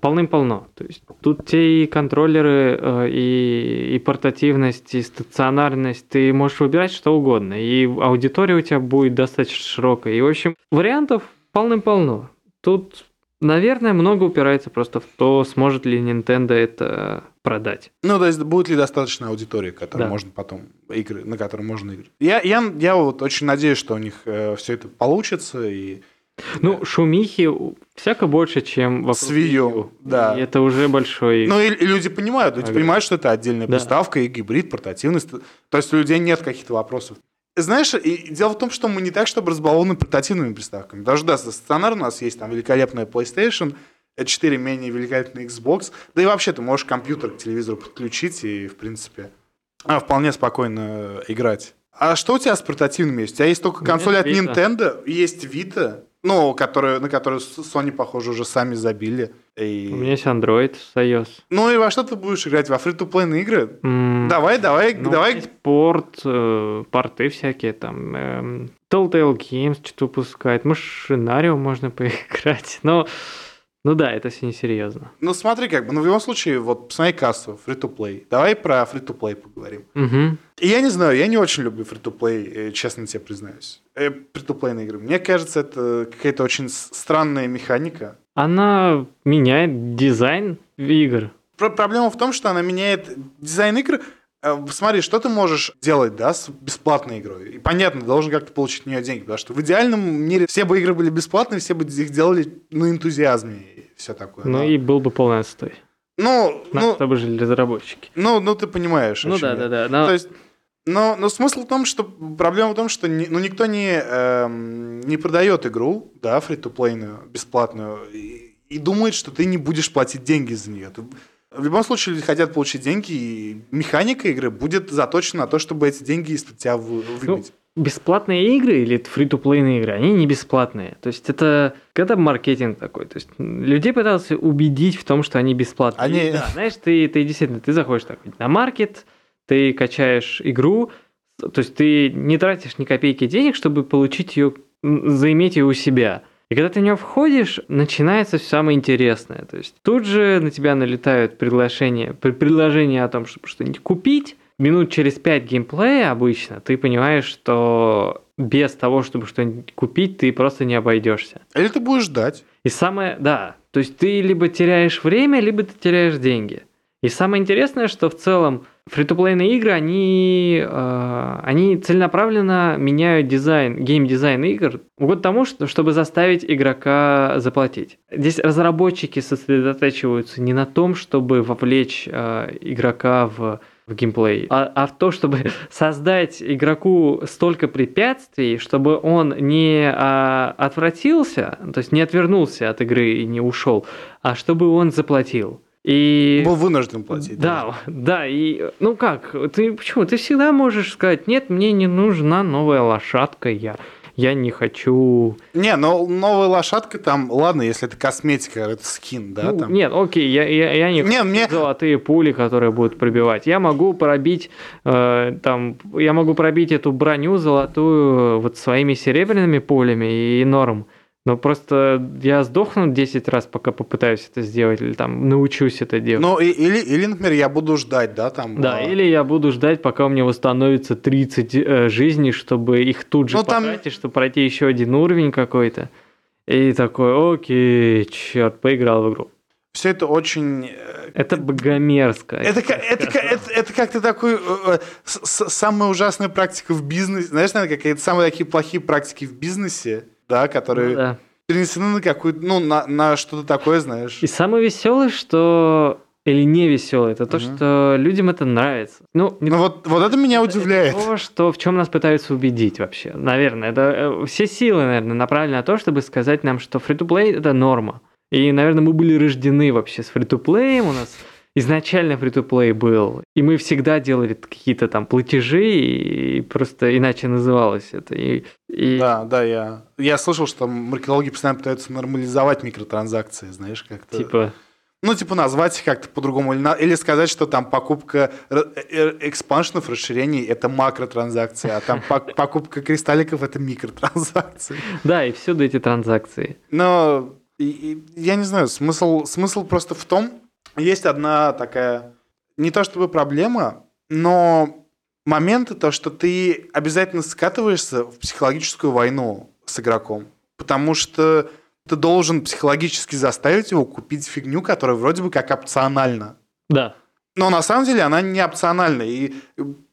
полным-полно. То есть тут те и контроллеры, э, и, и портативность, и стационарность, ты можешь выбирать что угодно. И аудитория у тебя будет достаточно широкая. И, в общем, вариантов полным-полно. Тут, наверное, много упирается просто в то, сможет ли Nintendo это продать. Ну, то есть будет ли достаточно аудитории, которой Да. можно потом игры, на которой можно играть. Я, я, я вот очень надеюсь, что у них все это получится, и Ну, шумихи всяко больше, чем вокруг С Wii U, Wii U. да. И это уже большой... Ну, и, и люди понимают, люди Ага. понимают, что это отдельная Да. приставка и гибрид, портативность. То есть у людей нет каких-то вопросов. Знаешь, и дело в том, что мы не так, чтобы разбалованы портативными приставками. Даже, да, стационар у нас есть там великолепная PlayStation, 4 менее великолепный Xbox. Да и вообще ты можешь компьютер к телевизору подключить и, в принципе, а, вполне спокойно играть. А что у тебя с портативными есть? У тебя есть только консоль от Vita. Nintendo, есть Vita, ну, которая, на которую Sony, похоже, уже сами забили. И... У меня есть Android с iOS. Ну и во что ты будешь играть? Во фри-то-плей игры? М, Давай, давай, ну, давай. порт, э, порты всякие там. эм, Telltale Games что-то выпускает. Машинарио можно поиграть. Но, ну да, это все несерьезно. Ну смотри, как бы, ну в любом случае, вот посмотри кассу, фри-то-плей. Давай про фри-то-плей поговорим. И я не знаю, я не очень люблю фри-то-плей, э, честно тебе признаюсь. Э, Фри-то-плейные игры. Мне кажется, это какая-то очень странная механика. Она меняет дизайн игр. Про- проблема в том, что она меняет дизайн игр. Э, Смотри, что ты можешь делать, да, с бесплатной игрой? И понятно, должен как-то получить на нее деньги, потому что в идеальном мире все бы игры были бесплатные, все бы их делали на энтузиазме и все такое. Ну Но- и был бы полный отстой. ну, На ну, что бы жили разработчики. ну, ну, ты понимаешь. Ну да, я. да, да. но- То есть, но, но смысл в том, что проблема в том, что ни- ну, никто не, эм, не продает игру, да, фри-то-плейную, бесплатную, и, и думает, что ты не будешь платить деньги за нее. Ты- в любом случае люди хотят получить деньги, и механика игры будет заточена на то, чтобы эти деньги из-под тебя вы- выбить. бесплатные игры или фри-то-плейные игры, они не бесплатные. То есть это когда маркетинг такой. То есть людей пытался убедить в том, что они бесплатные. Они- И да, знаешь, ты, ты действительно, ты заходишь так, на маркет, ты качаешь игру, то есть ты не тратишь ни копейки денег, чтобы получить ее, заиметь ее у себя. И когда ты в нее входишь, начинается все самое интересное. То есть тут же на тебя налетают приглашения, пр- предложения о том, чтобы что-нибудь купить. Минут через пять геймплея обычно ты понимаешь, что без того, чтобы что-нибудь купить, ты просто не обойдешься. Или ты будешь ждать. И самое, да, то есть ты либо теряешь время, либо ты теряешь деньги. И самое интересное, что в целом free-to-play-ные игры, они, э, они целенаправленно меняют дизайн, гейм-дизайн игр в угоду тому, что, чтобы заставить игрока заплатить. Здесь разработчики сосредотачиваются не на том, чтобы вовлечь э, игрока в в геймплей, а, а в то, чтобы создать игроку столько препятствий, чтобы он не а, отвратился, то есть не отвернулся от игры и не ушел, а чтобы он заплатил. И... Был вынужден платить. Да, да, да, и ну как, ты почему? Ты всегда можешь сказать, нет, мне не нужна новая лошадка, я я не хочу... Не, но новая лошадка там, ладно, если это косметика, это скин, да? Ну, там. Нет, окей, я, я, я не, не хочу мне... золотые пули, которые будут пробивать. Я могу пробить э, там, я могу пробить эту броню золотую вот своими серебряными пулями и норм. Но просто я сдохну 10 раз, пока попытаюсь это сделать, или там научусь это делать. Ну, и, или, или, например, я буду ждать, да, там. Да, а... или я буду ждать, пока у меня восстановится 30 э, жизней, чтобы их тут же ну, потратить, там... чтобы пройти еще один уровень какой-то. И такой, окей, черт, поиграл в игру. Все это очень... Э, это богомерзко. Это, это, это, это, это как-то такой... Э, самая ужасная практика в бизнесе. Знаешь, наверное, какие-то самые такие плохие практики в бизнесе да, которые ну, да. перенесены на какую-то, ну, на, на что-то такое, знаешь. И самое веселое, что или не веселое, это то, угу. что людям это нравится. Ну, не... ну вот, вот это меня удивляет. Это то, что в чем нас пытаются убедить вообще. Наверное, это э, все силы, наверное, направлены на то, чтобы сказать нам, что фри-то-плей это норма. И, наверное, мы были рождены вообще с фри-то-плеем, у нас изначально фри-то-плей был, и мы всегда делали какие-то там платежи, и просто иначе называлось это. И, и... Да, да, я, я слышал, что маркетологи постоянно пытаются нормализовать микротранзакции, знаешь, как-то... Типа... Ну, типа назвать их как-то по-другому. Или, или сказать, что там покупка э, э, экспаншенов, расширений – это макротранзакция, а там покупка кристалликов – это микротранзакции. Да, и всюду эти транзакции. Но я не знаю, смысл, смысл просто в том, есть одна такая, не то чтобы проблема, но моменты то, что ты обязательно скатываешься в психологическую войну с игроком, потому что ты должен психологически заставить его купить фигню, которая вроде бы как опциональна. Да. Но на самом деле она не опциональна. И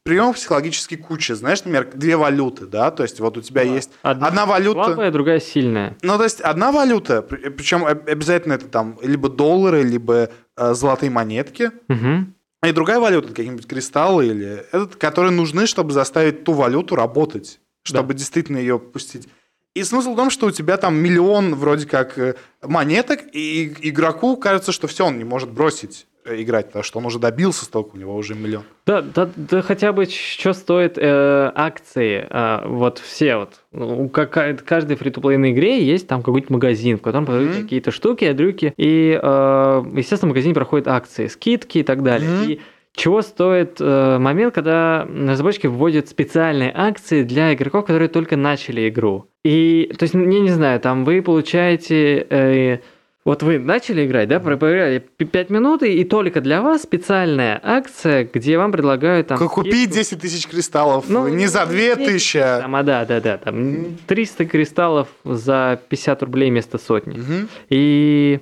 приемов психологически куча. Знаешь, например, две валюты, да, то есть вот у тебя да. есть одна, одна валюта... Слабая, другая сильная. Ну, то есть одна валюта, причем обязательно это там либо доллары, либо э, золотые монетки, угу. и другая валюта, какие-нибудь кристаллы, или этот, которые нужны, чтобы заставить ту валюту работать, чтобы да. действительно ее пустить. И смысл в том, что у тебя там миллион вроде как э, монеток, и игроку кажется, что все, он не может бросить играть, потому что он уже добился столько, у него уже миллион. Да, да, да хотя бы что стоит э, акции, э, вот все вот, ну, как, каждой фри то игре есть там какой-то магазин, в котором продают mm-hmm. какие-то штуки, дрюки, и, э, естественно, в магазине проходят акции, скидки и так далее. Mm-hmm. И чего стоит э, момент, когда разработчики вводят специальные акции для игроков, которые только начали игру. И, то есть, я не знаю, там вы получаете... Э, вот вы начали играть, да, проиграли 5 минут, и только для вас специальная акция, где вам предлагают там... Купить 10 тысяч кристаллов, ну, не за 2 тысячи. А там, а да, да, да, там 300 кристаллов за 50 рублей вместо сотни. Угу. И,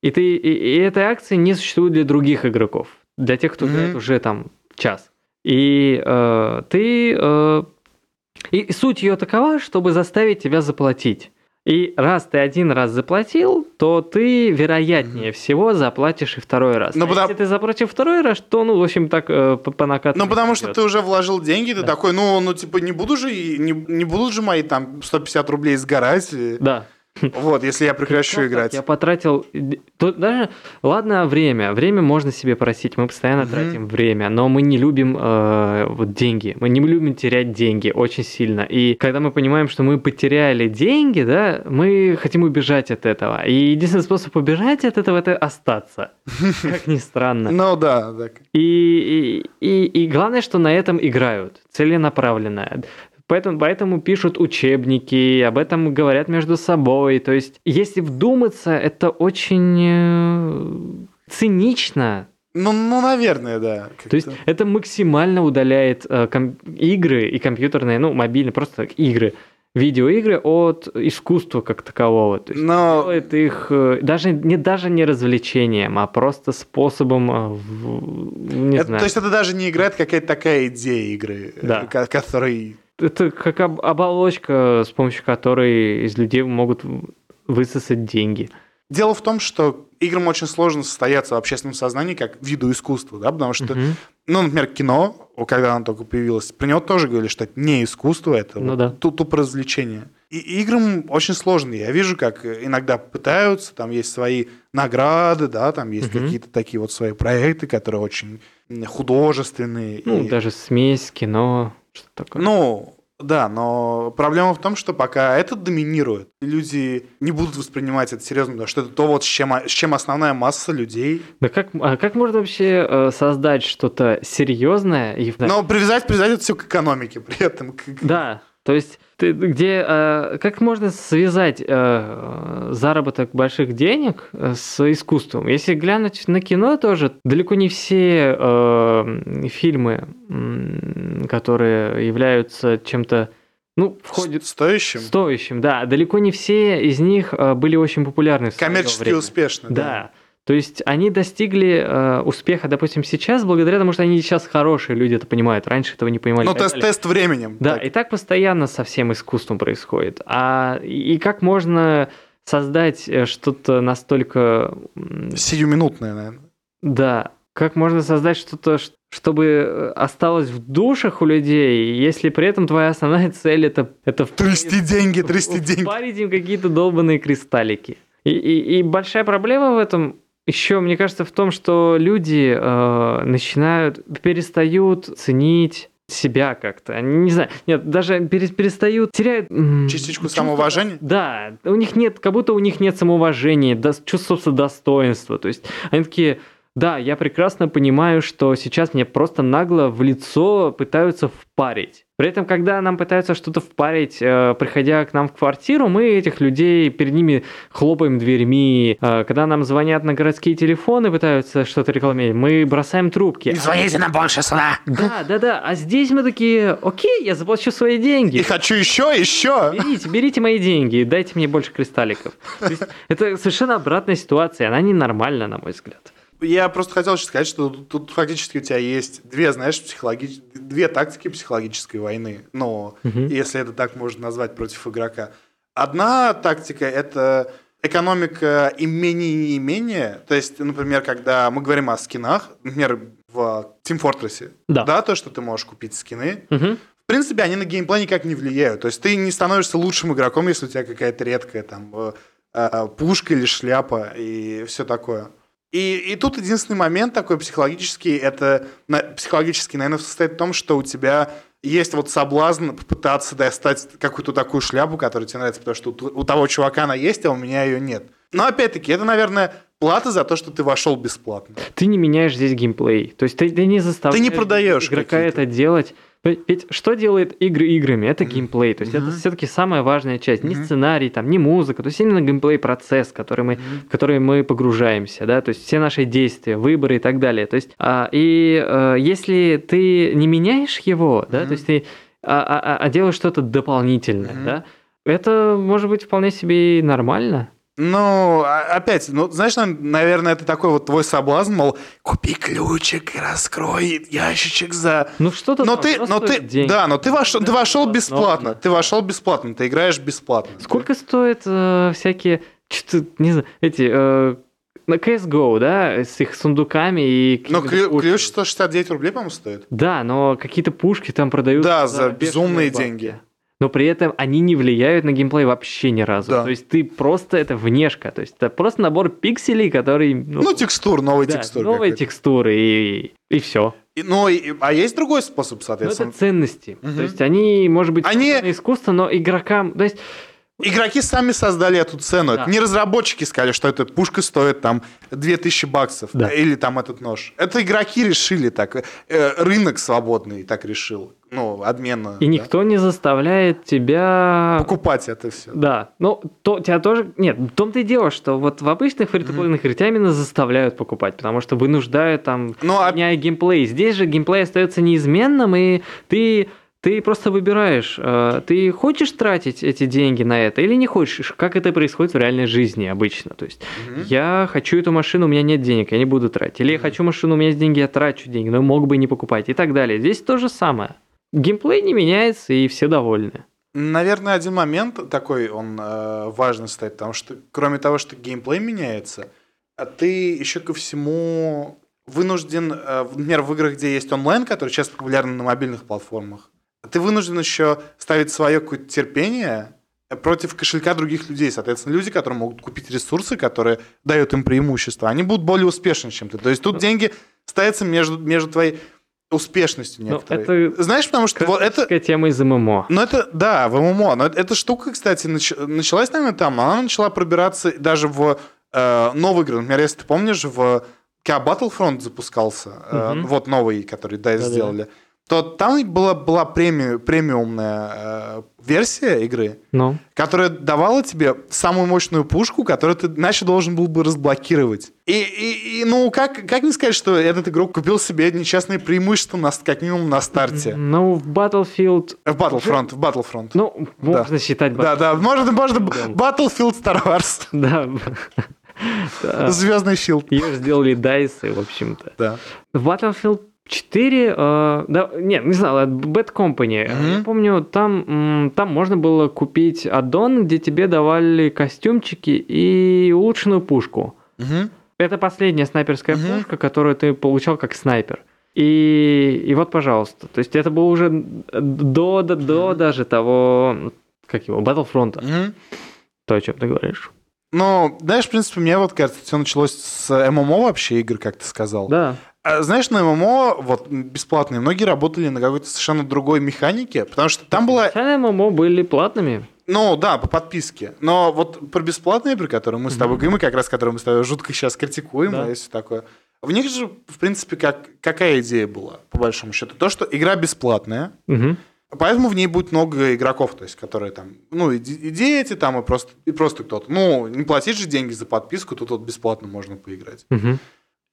и, ты, и, и этой акции не существует для других игроков, для тех, кто угу. играет уже там час. И э, ты... Э, и суть ее такова, чтобы заставить тебя заплатить. И раз ты один раз заплатил, то ты вероятнее всего заплатишь и второй раз. Но ну, а потому... Если ты заплатишь второй раз, то, ну, в общем, так э, по накату. Ну, потому что ты уже вложил деньги, ты да. такой, ну, ну, типа, не буду же, не, не будут же мои там 150 рублей сгорать. Да. Вот, если я прекращу играть. Я потратил... Тут даже... Ладно, время. Время можно себе просить. Мы постоянно тратим время. Но мы не любим э, вот деньги. Мы не любим терять деньги очень сильно. И когда мы понимаем, что мы потеряли деньги, да, мы хотим убежать от этого. И единственный способ убежать от этого – это остаться. Как ни странно. Ну да. И, и, и главное, что на этом играют целенаправленно. Поэтому, поэтому пишут учебники, об этом говорят между собой. То есть, если вдуматься, это очень э, цинично Ну, ну, наверное, да. То есть это максимально удаляет э, игры и компьютерные, ну, мобильные, просто игры, видеоигры от искусства как такового. То есть Но- делает их э, даже не даже не развлечением, а просто способом, э, в- не Это- знаю. то есть это даже не играет какая-то такая идея игры, Да. э, ко- которой... Это как об- оболочка, с помощью которой из людей могут высосать деньги. Дело в том, что играм очень сложно состояться в общественном сознании как виду искусства, да, потому что, Мгм. ну, например, кино, когда оно только появилось, про него тоже говорили, что это не искусство, это Ну вот да. ту- тупо развлечение. И играм очень сложно. Я вижу, как иногда пытаются, там есть свои награды, да, там есть Мгм. какие-то такие вот свои проекты, которые очень художественные. Ну, и- даже смесь, кино, что такое. Ну, да, но проблема в том, что пока это доминирует, люди не будут воспринимать это серьезно, потому что это то, вот с чем, с чем основная масса людей. Да как, а как можно вообще э, создать что-то серьезное и Но привязать, привязать это все к экономике при этом. к- Да, то есть ты где э, как можно связать э, заработок больших денег э, с искусством? Если глянуть на кино тоже, далеко не все э, фильмы, которые являются чем-то, ну, входят с- стоящим. стоящим, да, далеко не все из них э, были очень популярны. в Коммерчески время. успешно. Да. То есть они достигли э, успеха, допустим, сейчас, благодаря тому, что они сейчас хорошие люди это понимают. Раньше этого не понимали. Ну, тест, тест временем. Да, Так. и так постоянно со всем искусством происходит. А и как можно создать э, что-то настолько, Сиюминутное, наверное. да, как можно создать что-то, чтобы э, осталось в душах у людей, если при этом твоя основная цель это это Трясти деньги, трясти деньги. впарить им какие-то долбанные кристаллики. И, и, и большая проблема в этом еще, мне кажется, в том, что люди э, начинают, перестают ценить себя как-то. Они не знаю, нет, даже пере- перестают, теряют... Частичку чувство- самоуважения? Да, у них нет, как будто у них нет самоуважения, дос- чувства собственно, достоинства. То есть они такие, да, я прекрасно понимаю, что сейчас мне просто нагло в лицо пытаются впарить. При этом, когда нам пытаются что-то впарить, э, приходя к нам в квартиру, мы этих людей перед ними хлопаем дверьми. Э, когда нам звонят на городские телефоны, пытаются что-то рекламировать, мы бросаем трубки. Не звоните нам больше сюда. Да, да, да. А здесь мы такие, окей, я заплачу свои деньги. И хочу еще, еще. Берите, берите мои деньги и дайте мне больше кристалликов. Это совершенно обратная ситуация, она ненормальна, на мой взгляд. Я просто хотел сейчас сказать, что тут, тут фактически у тебя есть две, знаешь, психологи... две тактики психологической войны. Ну, Мгм. если это так можно назвать против игрока. Одна тактика – это экономика имения и неимения. То есть, например, когда мы говорим о скинах, например, в Team Fortress, Да. то, что ты можешь купить скины, Мгм. в принципе, они на геймплей никак не влияют. То есть ты не становишься лучшим игроком, если у тебя какая-то редкая там э, э, пушка или шляпа и все такое. И, и тут единственный момент такой психологический, это психологический, наверное, состоит в том, что у тебя есть вот соблазн попытаться достать какую-то такую шляпу, которая тебе нравится, потому что у, у того чувака она есть, а у меня ее нет. Но опять-таки, это, наверное, плата за то, что ты вошел бесплатно. Ты не меняешь здесь геймплей. То есть ты, ты не заставляешь Ты не продаешь игрока это делать. Ведь что делает игры играми? Это геймплей. То есть это Мгм. все-таки самая важная часть. Не Мгм. сценарий, там, не музыка. То есть именно геймплей-процесс, который мы, в который мы погружаемся. Да? То есть все наши действия, выборы и так далее. То есть, а, и а, если ты не меняешь его, да, то есть ты а, а- а- а делаешь что-то дополнительное, да, это может быть вполне себе и нормально. Ну, а- опять, ну, знаешь, нав- наверное, это такой вот твой соблазн, мол, купи ключик и раскрой ящичек за... Ну что-то Но ты, но ты, стоит денег. да, но ты вошел, ты вошел бесплатно, ты вошел бесплатно, ты играешь бесплатно. Сколько стоят э, всякие, что-то, не знаю, эти, э, на CSGO, да, с их сундуками и... Но клю- ключ 169 рублей, по-моему, стоит. Да, но какие-то пушки там продают Да, за бешеные безумные деньги. Но при этом они не влияют на геймплей вообще ни разу. Да. То есть ты просто, это внешка, то есть это просто набор пикселей, который... Ну, текстур, новый да, текстур. новые текстуры и, и все. И- Ну, и- а есть другой способ, Но это соответственно? ценности. Мгм. То есть они, может быть, Они- искусство, но игрокам... То есть Игроки сами создали эту цену. Да. Это не разработчики сказали, что эта пушка стоит там 2000 баксов. Да. Или там этот нож. Это игроки решили так. Э, Рынок свободный так решил. Ну, обмена. И да. никто не заставляет тебя... Покупать это все. Да, ну, то, тебя тоже... Нет, в том-то и дело, что вот в обычных фри-то-плейных играх тебя именно заставляют покупать, потому что вынуждают там, Ну, а- меняя геймплей. Здесь же геймплей остается неизменным, и ты... Ты просто выбираешь, э, ты хочешь тратить эти деньги на это или не хочешь, как это происходит в реальной жизни обычно. То есть Мгм. я хочу эту машину, у меня нет денег, я не буду тратить. Или я хочу машину, у меня есть деньги, я трачу деньги, но мог бы и не покупать и так далее. Здесь то же самое. Геймплей не меняется, и все довольны. Наверное, один момент такой, он э, важно стоит, потому что кроме того, что геймплей меняется, а ты еще ко всему вынужден, э, например, в играх, где есть онлайн, который часто популярен на мобильных платформах, ты вынужден еще ставить свое какое-то терпение против кошелька других людей. Соответственно, люди, которые могут купить ресурсы, которые дают им преимущество, они будут более успешны, чем ты. То есть тут деньги ставятся между, между твоей успешностью Ну, некоторой. это Знаешь, потому что вот это... Тема из ММО. Ну, это, да, в ММО. Но эта штука, кстати, нач- началась, наверное, там. Она начала пробираться даже в э, новые игры. Например, если ты помнишь, в когда Battlefront запускался, э, Мгм. вот новый, который DICE Да-да. сделали, то там была, была преми- премиумная э, версия игры, Ну, которая давала тебе самую мощную пушку, которую ты иначе должен был бы разблокировать. И, и- и, ну, как, как не сказать, что этот игрок купил себе нечестные преимущества, на, как минимум, на старте? ну, в Battlefield... В Battlefront, в Battlefront. Ну, можно считать... Да, да, можно, можно Да. Battlefield Star Wars. Да. Да. Звездный щит. Ее сделали дайсы, в общем-то. Да. В Battlefield 4, э, да, нет, не знаю, от Bad Company. Мгм. Я помню, там, там можно было купить аддон, где тебе давали костюмчики и улучшенную пушку. Мгм. Это последняя снайперская Мгм. пушка, которую ты получал как снайпер. И, и вот, пожалуйста. То есть это было уже до, до, до даже того, как его, Battlefront. Мгм. То, о чем ты говоришь. Ну, знаешь, в принципе, мне вот кажется, все началось с ММО вообще игр, как ты сказал. Да. А, знаешь, на ММО, вот, бесплатные, многие работали на какой-то совершенно другой механике, потому что там была... Начальные ММО были платными. Ну, да, по подписке. Но вот про бесплатные игры, которые мы с тобой говорим, и как раз которые мы с тобой жутко сейчас критикуем, Да. и все такое. В них же, в принципе, как, какая идея была, по большому счету? То, что игра бесплатная, Мгм. Поэтому в ней будет много игроков, то есть, которые там, ну, и, и дети там, и просто, и просто кто-то. Ну, не платить же деньги за подписку, тут вот бесплатно можно поиграть. Мгм.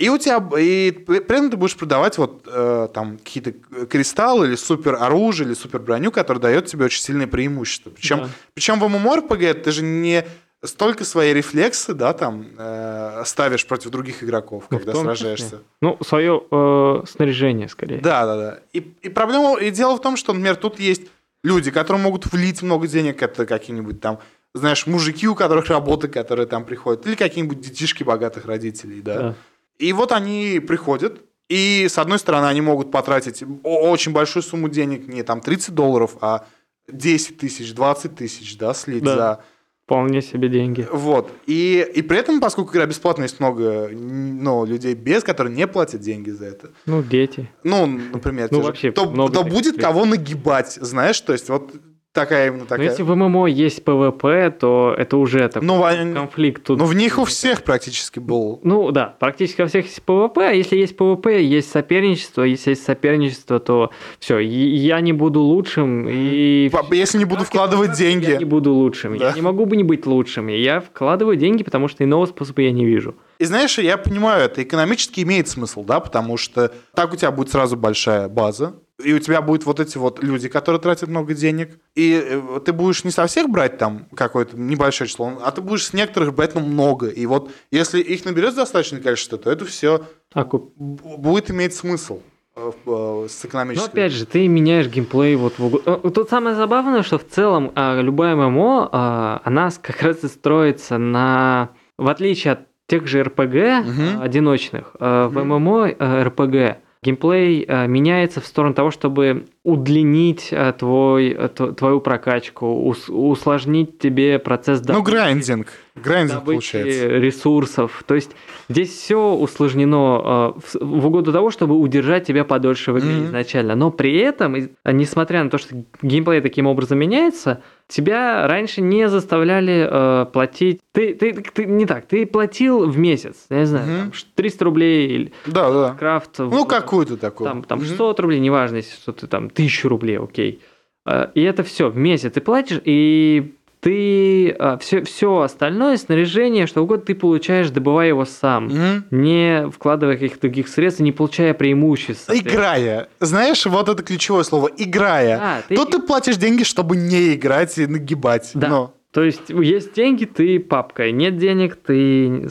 И у тебя, и при этом ты будешь продавать вот э, там какие-то кристаллы или супер оружие, или супер броню, которая дает тебе очень сильные преимущества. Причем, Да. причем в MMORPG ты же не столько свои рефлексы, да, там, э, ставишь против других игроков, Ну, когда сражаешься. числе. Ну, свое э, снаряжение, скорее. Да, да, да. И, и проблема, и дело в том, что, например, тут есть люди, которые могут влить много денег, это какие-нибудь там, знаешь, мужики, у которых работы, которые там приходят, или какие-нибудь детишки богатых родителей, да. Да. И вот они приходят, и с одной стороны они могут потратить очень большую сумму денег, не там 30 долларов, а 10 тысяч, 20 тысяч, да, слить Да. за... Вполне себе деньги. Вот. И, и при этом, поскольку игра бесплатная, есть много ну, людей без, которые не платят деньги за это. Ну, дети. Ну, например, Ну, же- вообще то, много то будет людей. кого нагибать, знаешь, то есть вот такая именно Но такая. если в ММО есть ПВП, то это уже такой Ну, конфликт. Тут... Ну, в них у всех практически был. Ну да, практически во всех есть ПВП, а если есть ПВП, есть соперничество, если есть соперничество, то все, я не буду лучшим, и... Если не буду вкладывать Я не деньги. буду лучшим, Да. я не могу бы не быть лучшим, я вкладываю деньги, потому что иного способа я не вижу. И знаешь, я понимаю, это экономически имеет смысл, да, потому что так у тебя будет сразу большая база, и у тебя будут вот эти вот люди, которые тратят много денег, и э, ты будешь не со всех брать там какое-то небольшое число, а ты будешь с некоторых брать ну, много. И вот если их наберется достаточное количество, то это все куп- будет иметь смысл э, э, с Но экономической. опять же, ты меняешь геймплей вот в Э, Тут самое забавное, что в целом а, любая ММО, а, она как раз и строится на... В отличие от тех же РПГ а, одиночных, в. ММО РПГ геймплей а, меняется в сторону того, чтобы удлинить а, твой, тв- твою прокачку, ус- усложнить тебе процесс Ну, добычи, грайндинг. Грайндинг добычи получается. ресурсов. То есть здесь все усложнено э, в, угоду того, чтобы удержать тебя подольше в игре Мгм. изначально. Но при этом, а, несмотря на то, что геймплей таким образом меняется, тебя раньше не заставляли э, платить. Ты, ты, ты не так, ты платил в месяц, я не знаю, Мгм. там, ш- 300 рублей или Да, да. крафт. Ну, какую-то такую. Там, там Мгм. 600 рублей, неважно, если что ты там тысячу рублей, окей. Э, И это все в месяц ты платишь, и ты все, все остальное, снаряжение, что угодно, ты получаешь, добывая его сам, Мгм. не вкладывая каких-то других средств, не получая преимуществ. Играя. Знаешь, вот это ключевое слово. Играя. Да, ты- Тут ты платишь деньги, чтобы не играть и нагибать. Да. Но То есть есть деньги, ты папка, нет денег, ты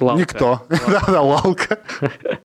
лавка. никто. Да-да, лалка.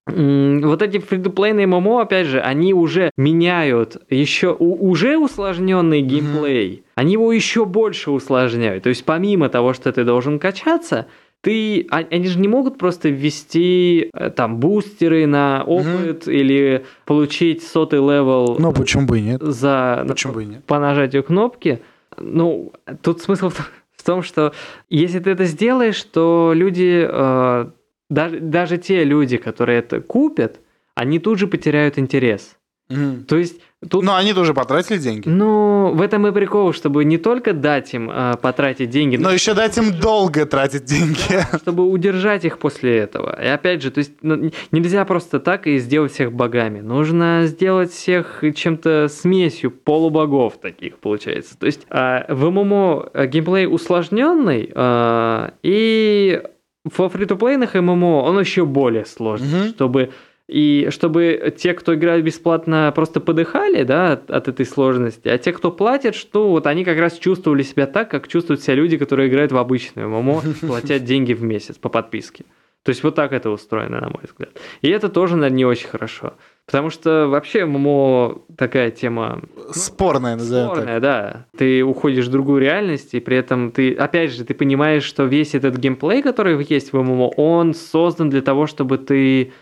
Вот эти фри-то-плейные ММО, опять же, они уже меняют еще уже усложненный геймплей, они его еще больше усложняют. То есть помимо того, что ты должен качаться, ты, а- они же не могут просто ввести э, там бустеры на опыт или получить сотый левел Ну, почему бы и нет? за Почему бы и нет? по нажатию кнопки. Ну, тут смысл в том- что если ты это сделаешь, то люди, э, даже, даже те люди, которые это купят, они тут же потеряют интерес. Мгм. То есть тут, Но они тоже потратили деньги. ну, в этом и прикол, чтобы не только дать им э, потратить деньги, Но еще дать им долго тратить деньги. чтобы удержать их после этого. И опять же, то есть ну, нельзя просто так и сделать всех богами. Нужно сделать всех чем-то смесью полубогов таких, получается. То есть а, в ММО геймплей усложненный, а, и во фри-то-плейных ММО он еще более сложный, Мгм. чтобы и чтобы те, кто играют бесплатно, просто подыхали, да, от, от этой сложности, а те, кто платят, что вот они как раз чувствовали себя так, как чувствуют себя люди, которые играют в обычную ММО, платят деньги в месяц по подписке. То есть вот так это устроено, на мой взгляд. И это тоже, наверное, не очень хорошо. Потому что вообще ММО такая тема Спорная, назовем так. спорная, да. Ты уходишь в другую реальность, и при этом ты, опять же, ты понимаешь, что весь этот геймплей, который есть в ММО, он создан для того, чтобы ты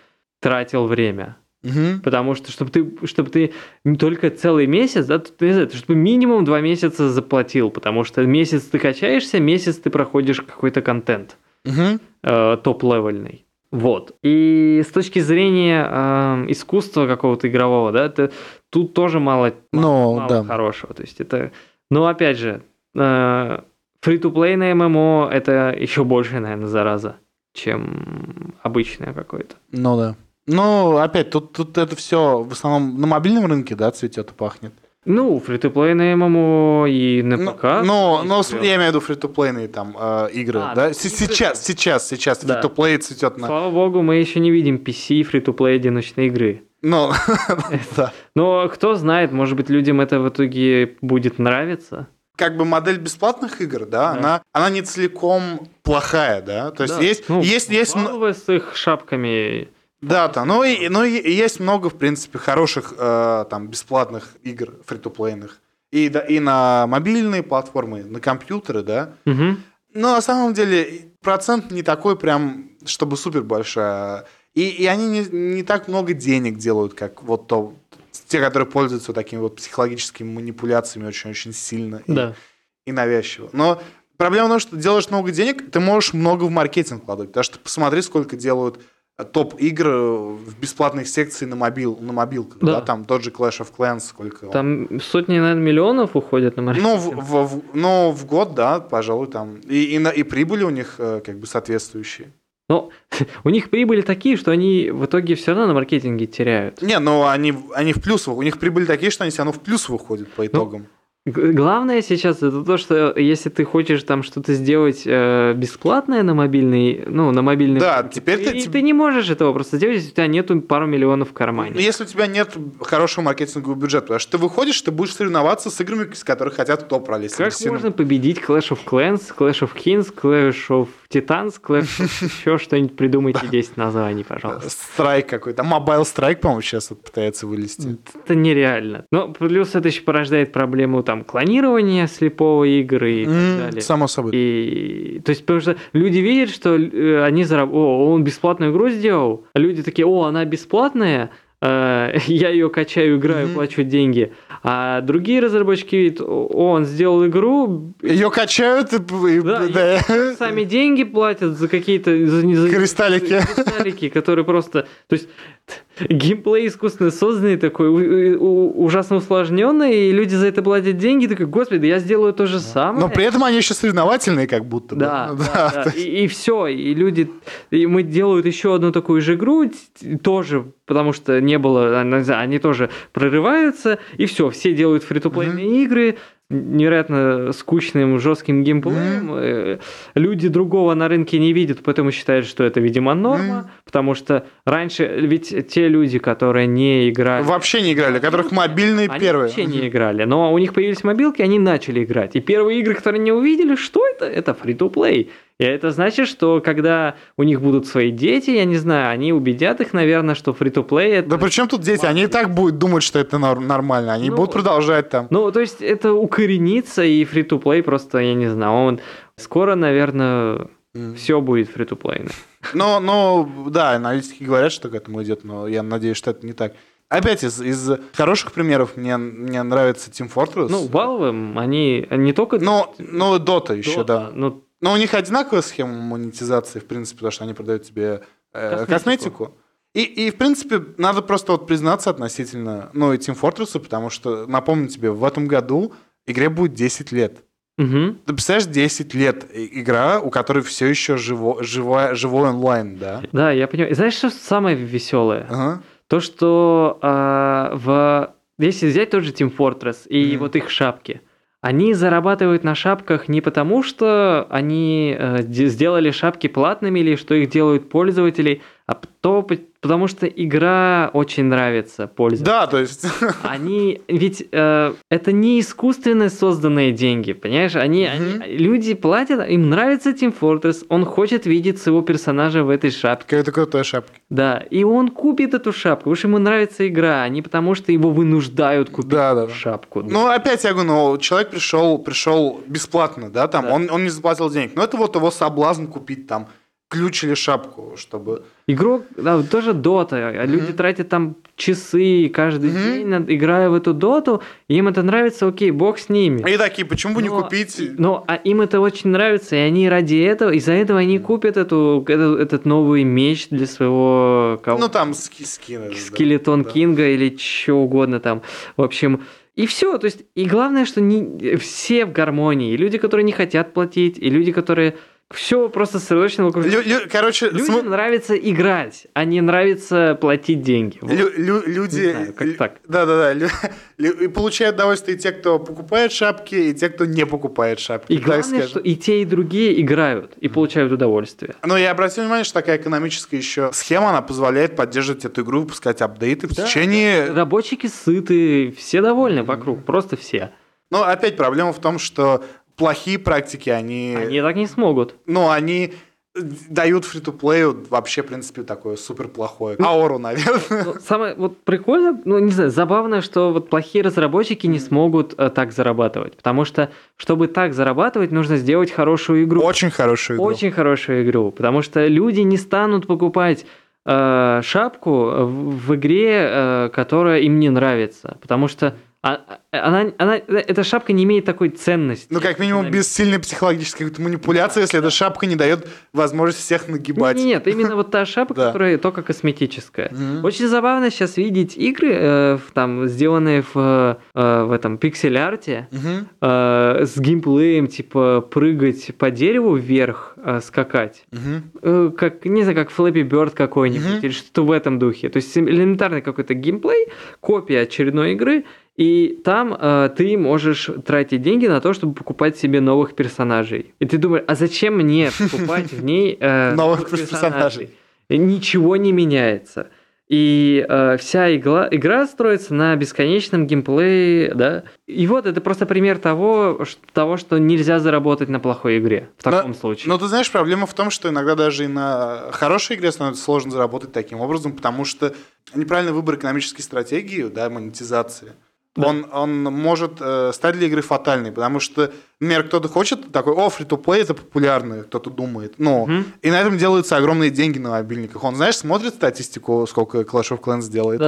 тратил время. Мгм. Потому что, чтобы ты, чтобы ты только целый месяц, да, ты, не знаю, чтобы минимум два месяца заплатил, потому что месяц ты качаешься, месяц ты проходишь какой-то контент Мгм. э, топ-левельный. Вот. И с точки зрения э, искусства какого-то игрового, да, это, тут тоже мало, Ну, мало да. хорошего. То есть это... Но опять же, э, фри-то-плей на ММО это еще больше, наверное, зараза, чем обычное какое-то. Ну да. Ну, опять, тут, тут это все в основном на мобильном рынке, да, цветет и пахнет. Ну, фри-то-плей на ММО и на Ну, ПК. ну, ну, принципе. я имею в виду фри-то-плейные там э, игры, А, да? ну, С- игры, Сейчас, сейчас, сейчас Да. фри-то-плей цветет на... Слава богу, мы еще не видим PC фри-то-плей одиночной игры. Ну, да. Но кто знает, может быть, людям это в итоге будет нравиться. Как бы модель бесплатных игр, да, Да. Она, она не целиком плохая, да? То есть Да. есть, Ну, есть, есть, с их шапками. Да, да, ну и, ну и и есть много, в принципе, хороших э, там бесплатных игр фри-то-плейных. И, да, и на мобильные платформы, на компьютеры, да. Мгм. Но на самом деле процент не такой прям, чтобы супер большая. И, и они не, не так много денег делают, как вот то, те, которые пользуются такими вот психологическими манипуляциями очень-очень сильно и, Да. и навязчиво. Но проблема в том, что делаешь много денег, ты можешь много в маркетинг вкладывать. Потому что посмотри, сколько делают топ-игр в бесплатной секции на, мобил, на мобилках. Да. Да. Там тот же Clash of Clans, сколько он. Там сотни, наверное, миллионов уходят на маркетинг. Ну, в, в- в- ну, в год, да, пожалуй, там. И, и, на- и прибыли у них э, как бы соответствующие. Но у них прибыли такие, что они в итоге все равно на маркетинге теряют. Не, ну они, они в плюс, у них прибыли такие, что они все равно в плюс выходят Ну, по итогам. Г- Главное сейчас это то, что если ты хочешь там что-то сделать э, бесплатное на мобильный, ну, на мобильный Да, рынке, теперь ты- ты, ты не можешь этого просто сделать, если у тебя нету пару миллионов в Ну, кармане. если у тебя нет хорошего маркетингового бюджета, потому что ты выходишь, ты будешь соревноваться с играми, с которых хотят кто пролезть. Как можно победить Clash of Clans, Clash of Kings, Clash of Titans, Clash of еще что-нибудь придумайте 10 названий, пожалуйста. Страйк какой-то. Mobile Strike, по-моему, сейчас пытается вылезти. Это нереально. Но плюс это еще порождает проблему там клонирования слепого игры и М, так далее. Само собой. И, то есть, потому что люди видят, что э, они зараб... О, он бесплатную игру сделал, а люди такие, о, она бесплатная, э, я ее качаю, играю, Мгм. плачу деньги. А другие разработчики видят, он сделал игру, Ее качают и, и- Да, да. сами деньги платят за какие-то за, за- Кристаллики. за кристаллики, которые просто, то есть геймплей искусственно созданный такой, у- у- ужасно усложненный, и люди за это платят деньги, такой, господи, я сделаю то же самое. Но при этом они еще соревновательные, как будто. Да, Ну, да, да. И, все, и люди, и мы делают еще одну такую же игру, тоже, потому что не было, а, они тоже прорываются, и все, все делают фри-то-плейные игры, невероятно скучным, жестким геймплеем. Э, Люди другого на рынке не видят, поэтому считают, что это, видимо, норма, потому что раньше, ведь те люди, которые не играли... Вообще не играли, у которых мобильные Они первые. вообще не играли, но у них появились мобилки, они начали играть. И первые игры, которые они увидели, что это? Это free-to-play. И это значит, что когда у них будут свои дети, я не знаю, они убедят их, наверное, что free-to-play это... Да при чем тут дети? Они и так будут думать, что это нор- нормально. Они Ну, будут продолжать там. Ну, то есть это укоренится, и free-to-play просто, я не знаю, он... Скоро, наверное, все будет free-to-play. Но, но, да, аналитики говорят, что к этому идет, но я надеюсь, что это не так. Опять из, из хороших примеров мне, мне нравится Team Fortress. Ну, Valve, они не только... но, но Dota еще, Dota, да. Ну, Но у них одинаковая схема монетизации, в принципе, потому что они продают тебе э, Косметику. косметику. И, и, в принципе, надо просто вот признаться относительно, ну, и Team Fortress, потому что, напомню тебе, в этом году игре будет 10 лет. мгм. Ты представляешь, 10 лет игра, у которой все еще живо, живой, живой онлайн, да? Да, я понимаю. И знаешь, что самое веселое? Ага. То, что а, в... Если взять тот же Team Fortress и Мгм. вот их шапки, они зарабатывают на шапках не потому, что они э, де- сделали шапки платными или что их делают пользователи, а то, потому что игра очень нравится пользователям. Да, то есть... Они ведь э, это не искусственно созданные деньги, понимаешь? Они, Мгм. они- люди платят, им нравится Team Fortress, он хочет видеть своего персонажа в этой шапке. Какая-то крутая шапка. Да, и он купит эту шапку, потому что ему нравится игра, а не потому что его вынуждают купить Да, да, да. шапку. Ну, опять я говорю, ну, человек пришел, пришел бесплатно, да, там, Да. Он, он не заплатил денег. Но это вот его соблазн купить там ключ или шапку, чтобы... Игрок, да, тоже дота, а люди тратят там часы каждый Мгм. день, над- играя в эту доту, им это нравится, окей, бог с ними. И такие, почему бы не Но- купить? Но а им это очень нравится, и они ради этого, из-за этого они купят эту, эту- этот новый меч для своего кого- Ну, там ски скины. да, скелетон да. Кинга или что угодно там. В общем, и все. То есть, и главное, что не, все в гармонии. И люди, которые не хотят платить, и люди, которые все просто сосредоточено вокруг. Лю- лю- короче, Людям см- нравится играть, а не нравится платить деньги. Вот. лю- лю- люди... Не знаю, как лю- так. Да-да-да. лю- лю- И получают удовольствие и те, кто покупает шапки, и те, кто не покупает шапки. И главное, скажем. что и те, и другие играют и получают удовольствие. Но я обратил внимание, что такая экономическая еще схема, она позволяет поддерживать эту игру, выпускать апдейты в Да, течение Рабочики сыты, все довольны вокруг, просто все. Но опять проблема в том, что плохие практики, они, Они так не смогут. ну, они дают фри-то-плею вообще, в принципе, такое супер плохое. Ауру, наверное. Ну, самое вот прикольно, ну не знаю, забавно, что вот плохие разработчики не смогут э, так зарабатывать, потому что чтобы так зарабатывать, нужно сделать хорошую игру, Очень хорошую игру. очень хорошую игру, потому что люди не станут покупать э, шапку в, в игре, э, которая им не нравится, потому что а- она, она, эта шапка не имеет такой ценности. Ну, как минимум, без сильной психологической манипуляции, если эта шапка не дает возможность всех нагибать. Нет, нет, именно вот та шапка, Да. которая только косметическая. Очень забавно сейчас видеть игры, э, там, сделанные в, э, в этом пиксель-арте, э, с геймплеем, типа, прыгать по дереву вверх, э, скакать. Э, как, не знаю, как Flappy Bird какой-нибудь, Мгм. или что-то в этом духе. То есть элементарный какой-то геймплей, копия очередной игры, и там э, ты можешь тратить деньги на то, чтобы покупать себе новых персонажей. И ты думаешь, а зачем мне покупать в ней э, Новых персонажей? Ничего не меняется. И э, вся игла, игра строится на бесконечном геймплее, да. И вот это просто пример того, что, того, что нельзя заработать на плохой игре в Но- таком случае. Но ты знаешь, проблема в том, что иногда даже и на хорошей игре становится сложно заработать таким образом, потому что неправильный выбор экономической стратегии, да, монетизации, Он, он может э, стать для игры фатальной, потому что, например, кто-то хочет такой, о, фри плей это популярно, кто-то думает. Ну, Мгм. и на этом делаются огромные деньги на мобильниках. Он, знаешь, смотрит статистику, сколько Clash of Clans делает,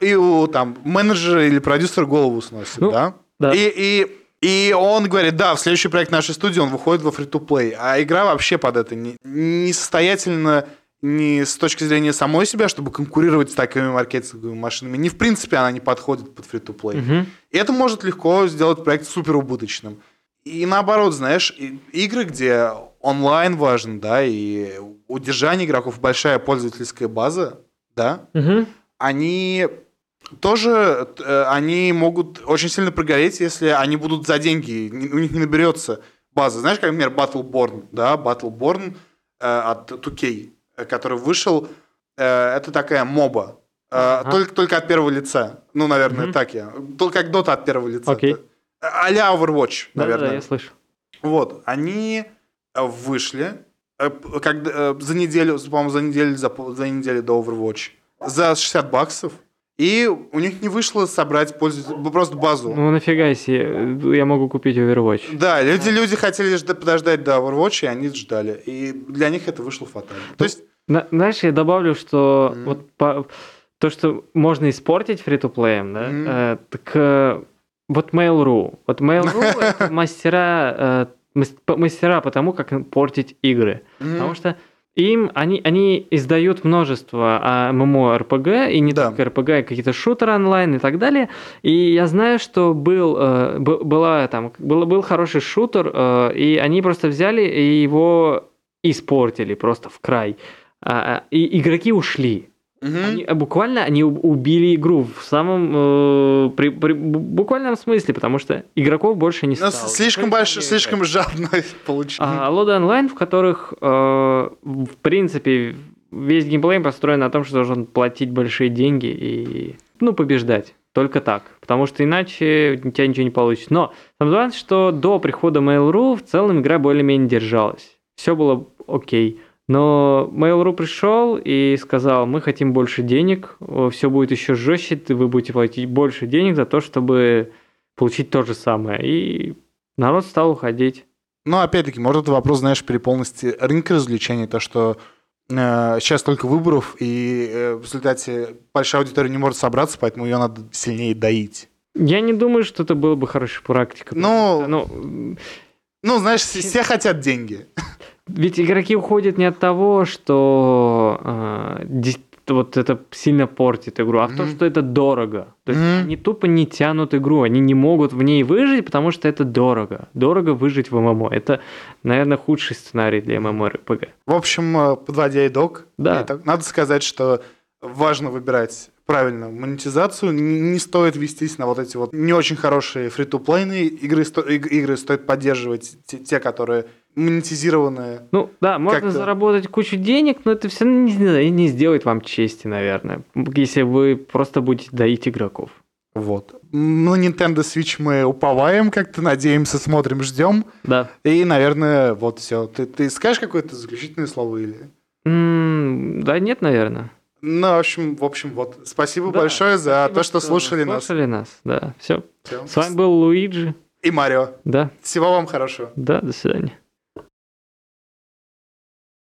и, и у там менеджера или продюсер голову сносит, Ну, да? да. И, и, и он говорит, да, в следующий проект нашей студии он выходит во фри плей а игра вообще под это не, несостоятельна ни с точки зрения самой себя, чтобы конкурировать с такими маркетинговыми машинами, ни в принципе она не подходит под фри-то-плей. Мгм. И это может легко сделать проект супер убыточным. И наоборот, знаешь, игры, где онлайн важен, да, и удержание игроков, большая пользовательская база, да, Мгм. они тоже, э, они могут очень сильно прогореть, если они будут за деньги, не- у них не наберется база. Знаешь, как, например, Battleborn, да, Battleborn э, от 2K, э, который вышел, э, это такая моба, э, Ага. только, только от первого лица. Ну, наверное, Мгм. так я. Только как Dota от первого лица. Окей. А-ля Overwatch, Да-да-да, наверное. я слышу. Вот, они э, вышли когда, за неделю, по-моему, за неделю, за, за неделю до Overwatch за 60 баксов, и у них не вышло собрать пользователь, просто базу. Ну нафига себе, я могу купить Overwatch. Да, люди, люди хотели жда- подождать до Overwatch, и они ждали. И для них это вышло фатально. То есть, На- знаешь, я добавлю, что Мгм. вот по- то, что можно испортить фри-то-плеем, да, Мгм. э, так э, вот Mail.ru. Вот Mail.ru это мастера, э, мастера по тому, как портить игры. м, Потому что им они, они издают множество а, ММО-РПГ, и не Да. только РПГ, и какие-то шутеры онлайн и так далее. И я знаю, что был, э, была, там, был, был хороший шутер, э, и они просто взяли и его испортили просто в край. А, а, и игроки ушли. мгм. Они, а, буквально они уб- убили игру в самом э, при, при- бу- буквальном смысле, потому что игроков больше не Ну, стало. слишком больше, слишком жадно получилось. А лоды онлайн, в которых, э, в принципе, весь геймплей построен на том, что должен платить большие деньги и, ну, побеждать. Только так. Потому что иначе у тебя ничего не получится. Но самое главное, что до прихода Mail.ru в целом игра более-менее держалась. Все было окей. Но Mail.ru пришел и сказал, мы хотим больше денег, все будет еще жестче, вы будете платить больше денег за то, чтобы получить то же самое. И народ стал уходить. Ну, опять-таки, может, это вопрос, знаешь, при полности рынка развлечений, то, что э, сейчас только выборов, и э, в результате большая аудитория не может собраться, поэтому ее надо сильнее доить. Я не думаю, что это было бы хорошей практикой. Ну- потому что, ну, Ну, знаешь, все хотят деньги. ведь игроки уходят не от того, что э, вот это сильно портит игру, а в том, Мгм. что это дорого. То есть Мгм. они тупо не тянут игру, они не могут в ней выжить, потому что это дорого. Дорого выжить в ММО. Это, наверное, худший сценарий для ММО-РПГ. В общем, э, подводя итог, Да. итог, надо сказать, что важно выбирать правильно монетизацию, не стоит вестись на вот эти вот не очень хорошие фри-то-плейные игры, сто- иг- игры стоит поддерживать те, те, которые монетизированные. Ну да, можно Как-то- заработать кучу денег, но это все не, не не сделает вам чести, наверное, если вы просто будете доить игроков. Вот. На Nintendo Switch мы уповаем, как-то надеемся, смотрим, ждем. Да. И, наверное, вот все. Ты, ты скажешь какое-то заключительное слово или... М, Да нет, наверное. Ну, в общем, в общем, вот. Спасибо Да, большое за спасибо, то, что слушали нас. Слушали нас, да. Все. Всё. С вами был Луиджи. И Марио. Да, Всего вам хорошего. да, до свидания.